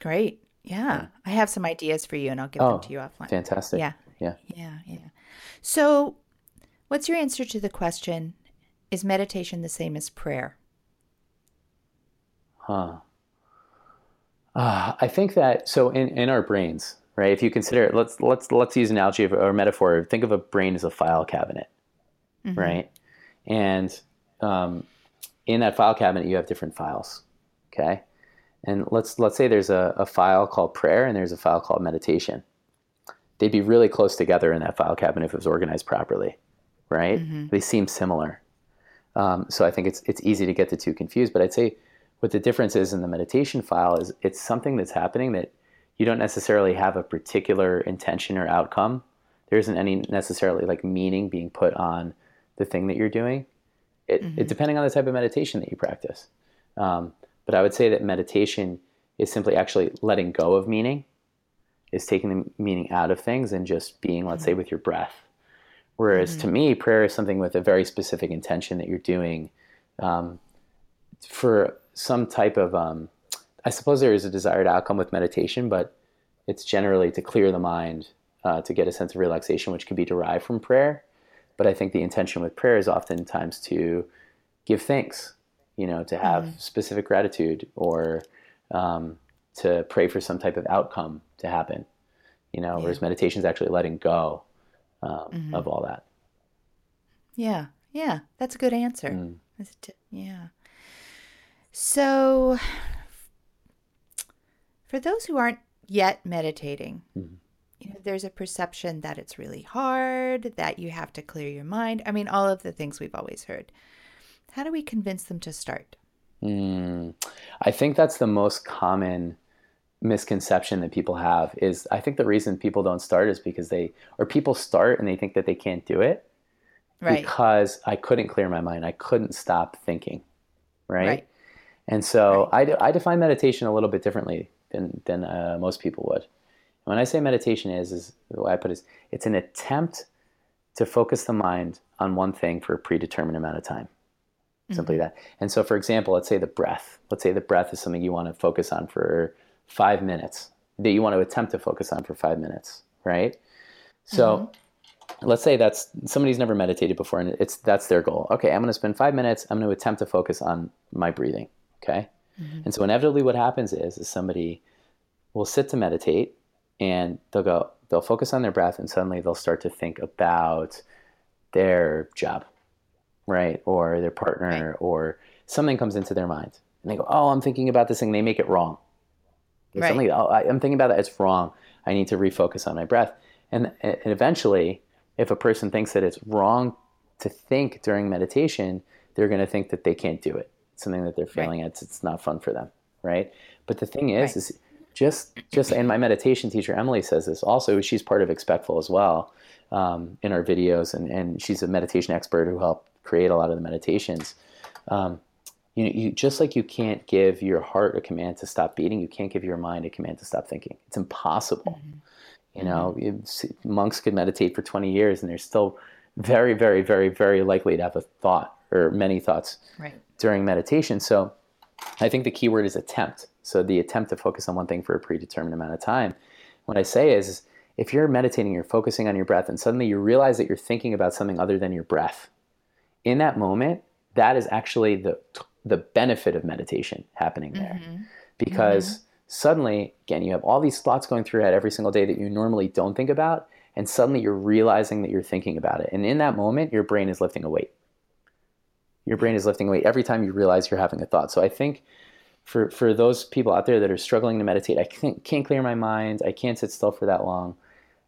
Great. Yeah. I have some ideas for you and I'll give Oh, them to you offline. Fantastic. Yeah. Yeah. Yeah. Yeah. So, what's your answer to the question Is meditation the same as prayer? Huh. Uh, I think that so in, in our brains, right? If you consider let's let's let's use an analogy of, or metaphor. Think of a brain as a file cabinet, right? And um, in that file cabinet, you have different files. Okay, and let's let's say there's a, a file called prayer and there's a file called meditation. They'd be really close together in that file cabinet if it was organized properly, right? They seem similar. Um, so I think it's it's easy to get the two confused. But I'd say what the difference is in the meditation file is it's something that's happening that you don't necessarily have a particular intention or outcome. There isn't any necessarily like meaning being put on the thing that you're doing. It, it depending on the type of meditation that you practice. Um, but I would say that meditation is simply actually letting go of meaning, is taking the meaning out of things and just being, let's say, with your breath. Whereas to me, prayer is something with a very specific intention that you're doing um, for some type of, um, I suppose there is a desired outcome with meditation, but it's generally to clear the mind, uh, to get a sense of relaxation, which can be derived from prayer. But I think the intention with prayer is oftentimes to give thanks, you know, to have specific gratitude or um, to pray for some type of outcome to happen, you know, whereas meditation is actually letting go um, of all that. Yeah. Yeah, that's a good answer. Mm. T- yeah. So, for those who aren't yet meditating, mm-hmm. you know, there's a perception that it's really hard, that you have to clear your mind. I mean, all of the things we've always heard. How do we convince them to start? Mm, I think that's the most common misconception that people have is I think the reason people don't start is because they or people start and they think that they can't do it right. because I couldn't clear my mind. I couldn't stop thinking. Right. right. And so right. I, I define meditation a little bit differently than, than uh, most people would. When I say meditation is, is the way I put it is it's an attempt to focus the mind on one thing for a predetermined amount of time. Mm-hmm. Simply that. And so, for example, let's say the breath. Let's say the breath is something you want to focus on for five minutes, that you want to attempt to focus on for five minutes, right? So, mm-hmm let's say that's somebody's never meditated before and it's that's their goal okay i'm going to spend five minutes i'm going to attempt to focus on my breathing okay mm-hmm. and so inevitably what happens is is somebody will sit to meditate and they'll go they'll focus on their breath and suddenly they'll start to think about their job right or their partner right. or something comes into their mind and they go oh i'm thinking about this thing they make it wrong right. Suddenly, oh, I, i'm thinking about that it's wrong i need to refocus on my breath and, and eventually if a person thinks that it's wrong to think during meditation, they're going to think that they can't do it. Something that they're failing right. at. It's not fun for them, right? But the thing is, right. is just just and my meditation teacher Emily says this also. She's part of Expectful as well um, in our videos, and and she's a meditation expert who helped create a lot of the meditations. Um, you know, you just like you can't give your heart a command to stop beating, you can't give your mind a command to stop thinking. It's impossible. Mm-hmm. You know, mm-hmm. monks could meditate for 20 years and they're still very, very, very, very likely to have a thought or many thoughts right. during meditation. So I think the key word is attempt. So the attempt to focus on one thing for a predetermined amount of time. What I say is, is if you're meditating, you're focusing on your breath, and suddenly you realize that you're thinking about something other than your breath. In that moment, that is actually the the benefit of meditation happening there, mm-hmm. because mm-hmm suddenly, again, you have all these thoughts going through your head every single day that you normally don't think about, and suddenly you're realizing that you're thinking about it. And in that moment, your brain is lifting a weight. Your brain is lifting weight every time you realize you're having a thought. So I think for, for those people out there that are struggling to meditate, I can't, can't clear my mind, I can't sit still for that long.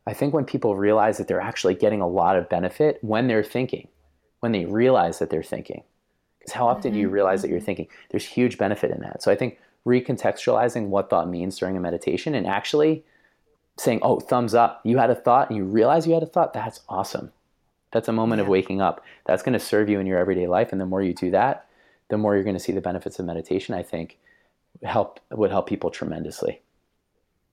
I think when people realize that they're actually getting a lot of benefit when they're thinking, when they realize that they're thinking, because how often mm-hmm. do you mm-hmm. realize that you're mm-hmm. thinking? There's huge benefit in that. So I think recontextualizing what thought means during a meditation and actually saying, oh, thumbs up, you had a thought and you realize you had a thought, that's awesome. That's a moment yeah. of waking up. That's going to serve you in your everyday life. And the more you do that, the more you're going to see the benefits of meditation, I think help would help people tremendously.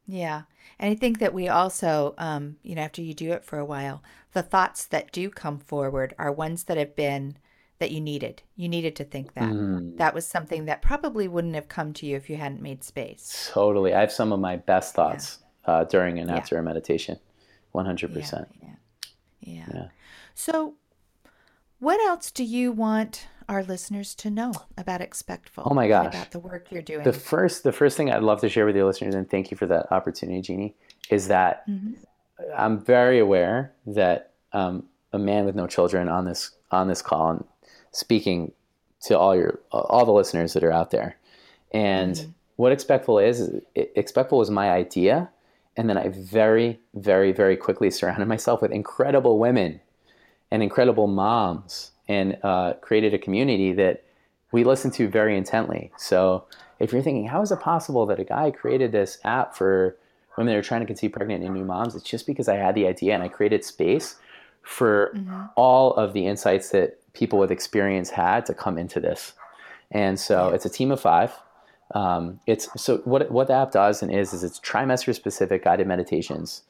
Yeah. And I think that we also, um, you know, after you do it for a while, the thoughts that do come forward are ones that have been that you needed. You needed to think that. Mm. That was something that probably wouldn't have come to you if you hadn't made space. Totally. I have some of my best thoughts yeah. uh, during and after yeah. a meditation. 100%. Yeah, yeah. yeah. So, what else do you want our listeners to know about Expectful? Oh my gosh. About the work you're doing. The first the first thing I'd love to share with your listeners and thank you for that opportunity, Jeannie, is that mm-hmm. I'm very aware that um, a man with no children on this on this call and speaking to all your all the listeners that are out there. And mm-hmm. what Expectful is, is Expectful was my idea, and then I very, very, very quickly [laughs] surrounded myself with incredible women and incredible moms, and uh, created a community that we listen to very intently. So if you're thinking, how is it possible that a guy created this app for women that are trying to conceive pregnant and new moms? It's just because I had the idea and I created space for mm-hmm. all of the insights that people with experience had to come into this. And so it's a team of five. Um, it's so what what the app does and is is it's trimester specific guided meditations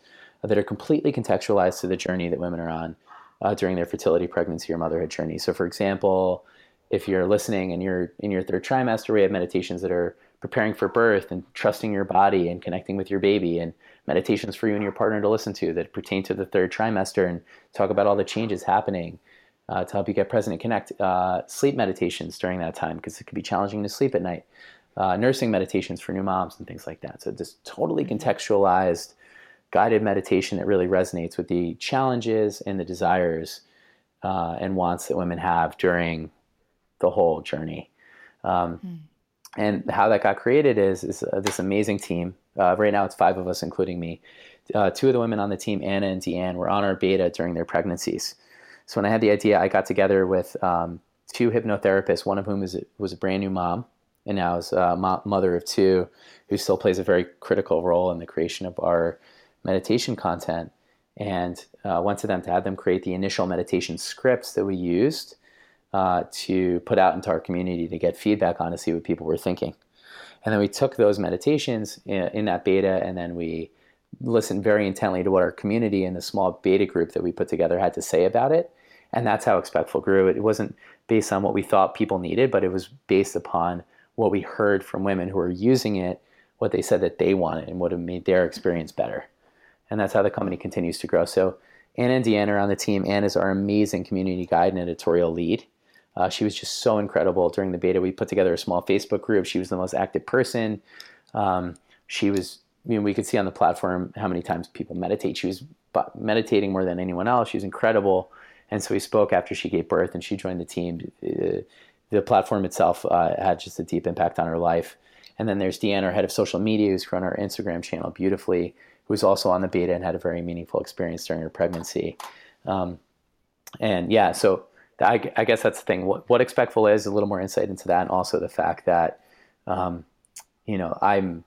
that are completely contextualized to the journey that women are on uh, during their fertility, pregnancy, or motherhood journey. So, for example, if you're listening and you're in your third trimester, we have meditations that are preparing for birth and trusting your body and connecting with your baby, and meditations for you and your partner to listen to that pertain to the third trimester and talk about all the changes happening uh, to help you get present and connect. Uh, sleep meditations during that time because it can be challenging to sleep at night. Uh, nursing meditations for new moms and things like that. So just totally mm-hmm. contextualized, guided meditation that really resonates with the challenges and the desires uh, and wants that women have during the whole journey. Um, mm. And how that got created is, is uh, this amazing team. Uh, right now, it's five of us, including me. Uh, two of the women on the team, Anna and Deanna, were on our beta during their pregnancies. So when I had the idea, I got together with um, two hypnotherapists, one of whom is, was a brand new mom and now is a mother of two, who still plays a very critical role in the creation of our meditation content. And uh, went to them to have them create the initial meditation scripts that we used uh, to put out into our community to get feedback on to see what people were thinking. And then we took those meditations in, in that beta and then we listened very intently to what our community and the small beta group that we put together had to say about it. And that's how Expectful grew. It wasn't based on what we thought people needed, but it was based upon what we heard from women who were using it, what they said that they wanted, and what made their experience better. And that's how the company continues to grow. So Anna and Deanna are on the team. Anna is our amazing community guide and editorial lead. Uh, she was just so incredible during the beta. We put together a small Facebook group. She was the most active person. Um, she was, I mean, we could see on the platform how many times people meditate. She was meditating more than anyone else. She was incredible. And so we spoke after she gave birth and she joined the team. Uh, the platform itself uh, had just a deep impact on her life. And then there's Deanna, our head of social media, who's grown our Instagram channel beautifully, who's also on the beta and had a very meaningful experience during her pregnancy. Um, and yeah, so I, I, guess that's the thing. What, what Expectful is, a little more insight into that, and also the fact that, um, you know, I'm,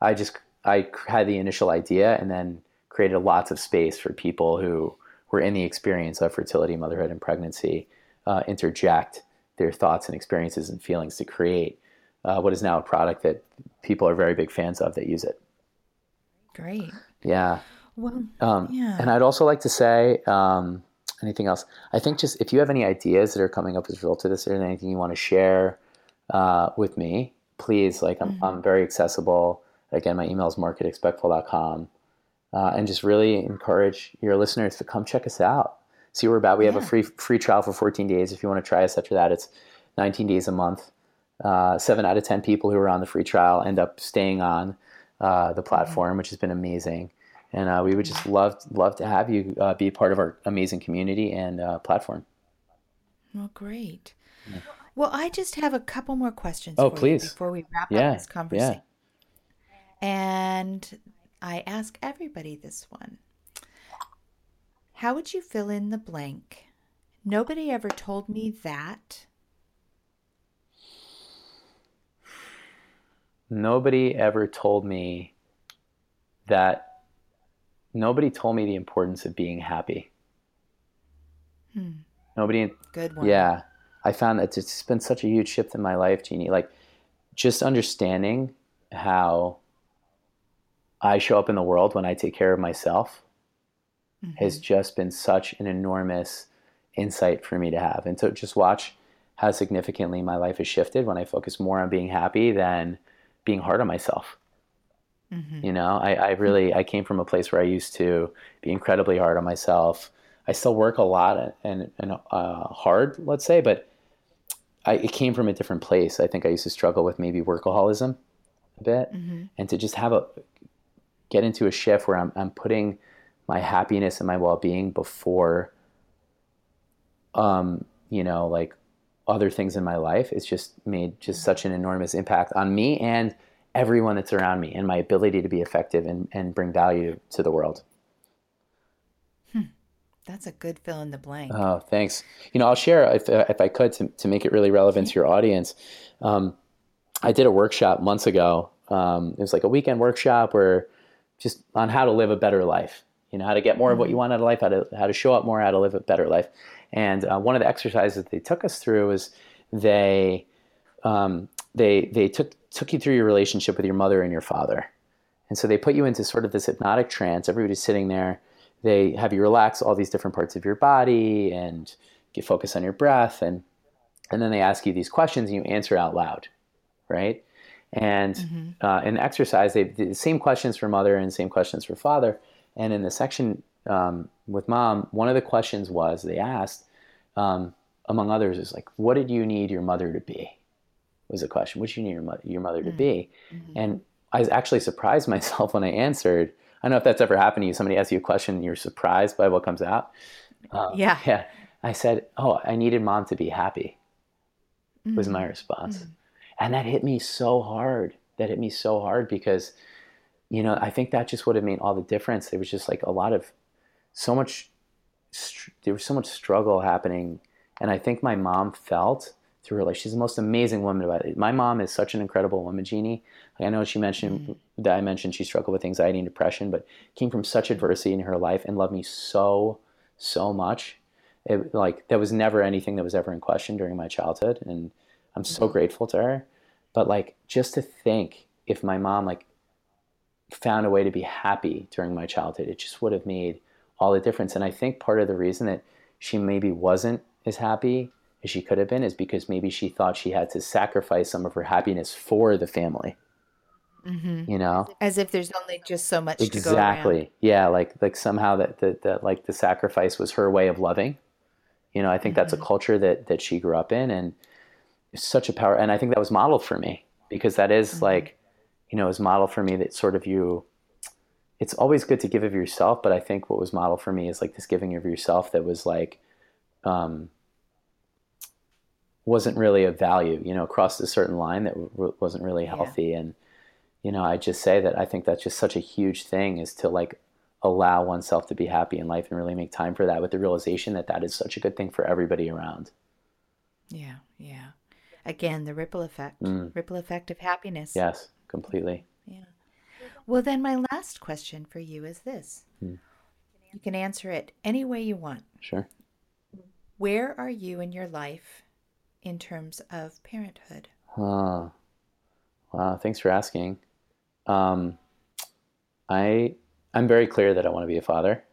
I just, I had the initial idea and then created lots of space for people who were in the experience of fertility, motherhood, and pregnancy uh, interject their thoughts and experiences and feelings to create uh, what is now a product that people are very big fans of that use it. Great. Yeah. Well, um, yeah. And I'd also like to say um, anything else. I think just if you have any ideas that are coming up as a result of this, or anything you want to share uh, with me, please. Like I'm, mm-hmm. I'm very accessible. Again, my email is mark at expectful.com. Uh, and just really encourage your listeners to come check us out. See what we're about. We yeah. have a free free trial for 14 days. If you want to try us after that, it's 19 days a month. Uh, seven out of 10 people who are on the free trial end up staying on uh, the platform, which has been amazing. And uh, we would just love love to have you uh, be part of our amazing community and uh, platform. Well, great. Yeah. Well, I just have a couple more questions. Oh, please. before we wrap yeah. up this conversation. Yeah. And I ask everybody this one. How would you fill in the blank? Nobody ever told me that. Nobody ever told me that. Nobody told me the importance of being happy. Hmm. Nobody. Good one. Yeah. I found that it's been such a huge shift in my life, Jeannie. Like, just understanding how I show up in the world when I take care of myself mm-hmm. has just been such an enormous insight for me to have. And to just watch how significantly my life has shifted when I focus more on being happy than being hard on myself. Mm-hmm. You know, I, I really I came from a place where I used to be incredibly hard on myself. I still work a lot and and uh, hard, let's say, but I, it came from a different place. I think I used to struggle with maybe workaholism a bit, mm-hmm. and to just have a get into a shift where I'm, I'm putting my happiness and my well-being before um, you know like other things in my life it's just made just such an enormous impact on me and everyone that's around me and my ability to be effective and, and bring value to the world hmm. that's a good fill in the blank oh thanks you know i'll share if, if i could to, to make it really relevant to your audience um, i did a workshop months ago um, it was like a weekend workshop where just on how to live a better life. You know, how to get more of what you mm-hmm. want out of life, how to how to show up more, how to live a better life. And uh, one of the exercises they took us through was they um, they they took took you through your relationship with your mother and your father. And so they put you into sort of this hypnotic trance. Everybody's sitting there. They have you relax all these different parts of your body and get focus on your breath and and then they ask you these questions and you answer out loud, right? And mm-hmm. uh, in exercise, they the same questions for mother and same questions for father. And in the section um, with mom, one of the questions was they asked, um, among others, is like, "What did you need your mother to be?" Was the question. What did you need your, mo- your mother to mm-hmm. be? Mm-hmm. And I was actually surprised [laughs] myself when I answered. I don't know if that's ever happened to you. Somebody asks you a question, and you're surprised by what comes out. Um, yeah. [laughs] Yeah. I said, "Oh, I needed mom to be happy." Was my response, and that hit me so hard. That hit me so hard because, you know, I think that just would have made all the difference. There was just like a lot of, so much, there was so much struggle happening, and I think my mom felt through her life. She's the most amazing woman about it. My mom is such an incredible woman, Jeannie. I know she mentioned mm-hmm. that I mentioned she struggled with anxiety and depression, but came from such adversity in her life and loved me so, so much. It, like that was never anything that was ever in question during my childhood, and I'm so mm-hmm. grateful to her. But like just to think if my mom like found a way to be happy during my childhood, it just would have made all the difference. And I think part of the reason that she maybe wasn't as happy as she could have been is because maybe she thought she had to sacrifice some of her happiness for the family. Mm-hmm. You know, As if there's only just so much to go exactly. Yeah, like like somehow that that, that like the sacrifice was her way of loving. You know, I think that's a culture that that she grew up in, and it's such a power. And I think that was modeled for me because that is like, you know, it was modeled for me that sort of you. It's always good to give of yourself, but I think what was modeled for me is like this giving of yourself that was like, um, wasn't really of value. You know, across a certain line that w- wasn't really Yeah. healthy, and you know, I just say that I think that's just such a huge thing is to like allow oneself to be happy in life and really make time for that with the realization that that is such a good thing for everybody around. Yeah, yeah. Again, the ripple effect. Mm. Ripple effect of happiness. Yes, completely. Yeah. Well, then my last question for you is this. Hmm. You can answer it any way you want. Sure. Where are you in your life in terms of parenthood? Huh. Wow. Thanks for asking. Um, I I'm very clear that I want to be a father.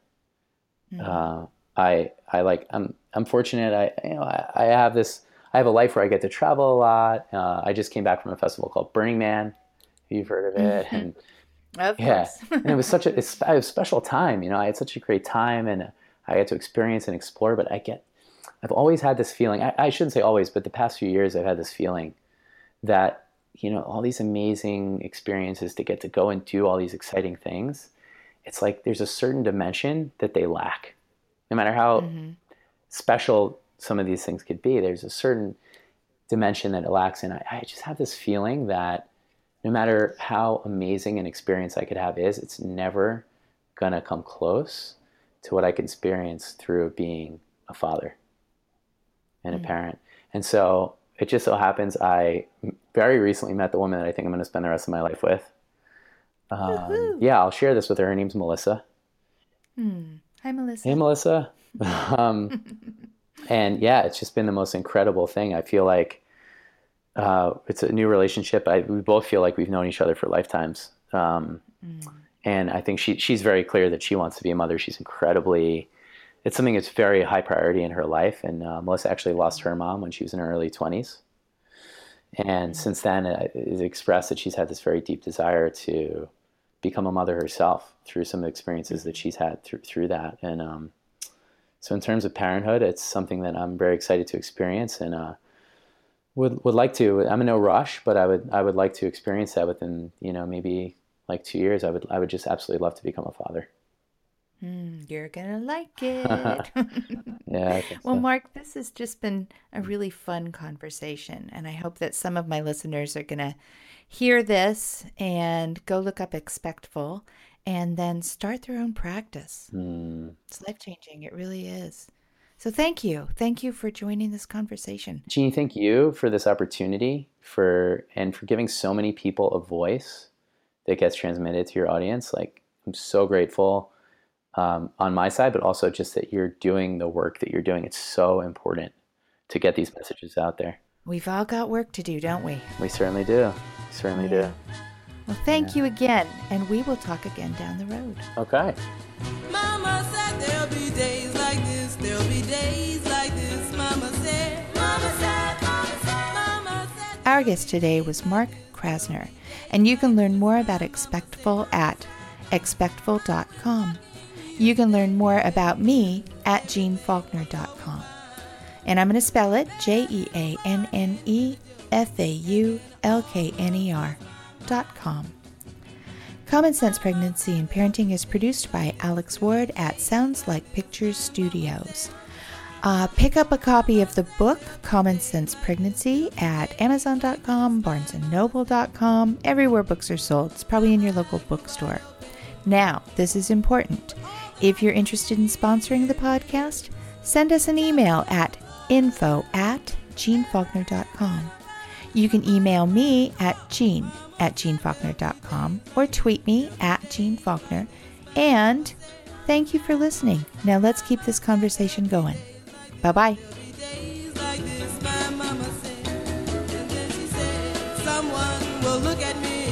Uh, I I like I'm I'm fortunate. I you know I, I have this I have a life where I get to travel a lot. Uh, I just came back from a festival called Burning Man. You've heard of it, and Of yeah, course. and it was such a it's a special time. You know, I had such a great time, and I got to experience and explore. But I get, I've always had this feeling. I, I shouldn't say always, but the past few years, I've had this feeling that you know all these amazing experiences to get to go and do all these exciting things. It's like there's a certain dimension that they lack. No matter how mm-hmm. special some of these things could be, there's a certain dimension that it lacks. And I, I just have this feeling that no matter how amazing an experience I could have is, it's never gonna come close to what I can experience through being a father and a parent. And so it just so happens I very recently met the woman that I think I'm gonna spend the rest of my life with. Um, yeah, I'll share this with her. Her name's Melissa. Hmm. Hi, Melissa. Hey, Melissa. [laughs] um, [laughs] and yeah, it's just been the most incredible thing. I feel like uh, it's a new relationship. I, we both feel like we've known each other for lifetimes. Um, And I think she, she's very clear that she wants to be a mother. She's incredibly, it's something that's very high priority in her life. And uh, Melissa actually lost her mom when she was in her early 20s. And since then, uh, it's expressed that she's had this very deep desire to become a mother herself through some of the experiences that she's had through, through that. And um, so, in terms of parenthood, it's something that I'm very excited to experience and uh, would would like to. I'm in no rush, but I would I would like to experience that within you know maybe like two years. I would I would just absolutely love to become a father. Hmm, you're gonna like [laughs] it. Yeah. [laughs] Well, so. Mark, this has just been a really fun conversation, and I hope that some of my listeners are gonna hear this and go look up Expectful, and then start their own practice. Hmm. It's life changing. It really is. So thank you, thank you for joining this conversation. Jeannie, thank you for this opportunity for and for giving so many people a voice that gets transmitted to your audience. Like I'm so grateful um, on my side, but also just that you're doing the work that you're doing. It's so important to get these messages out there. We've all got work to do, don't we? We certainly do. We certainly do. Well, thank you again, and we will talk again down the road. Okay. Our guest today was Mark Krasner, and you can learn more about Expectful at expectful.com. You can learn more about me at jeannefaulkner.com. And I'm going to spell it J E A N N E F A U L K N E R dot com. Common Sense Pregnancy and Parenting is produced by Alex Ward at Sounds Like Pictures Studios. Uh, pick up a copy of the book Common Sense Pregnancy at Amazon.com, BarnesandNoble.com, everywhere books are sold. It's probably in your local bookstore. Now, this is important. If you're interested in sponsoring the podcast, send us an email at info at jeannefaulkner.com. You can email me at gene at jeannefaulkner.com or tweet me at Jeanne Faulkner. And thank you for listening. Now let's keep this conversation going. Bye bye. look at me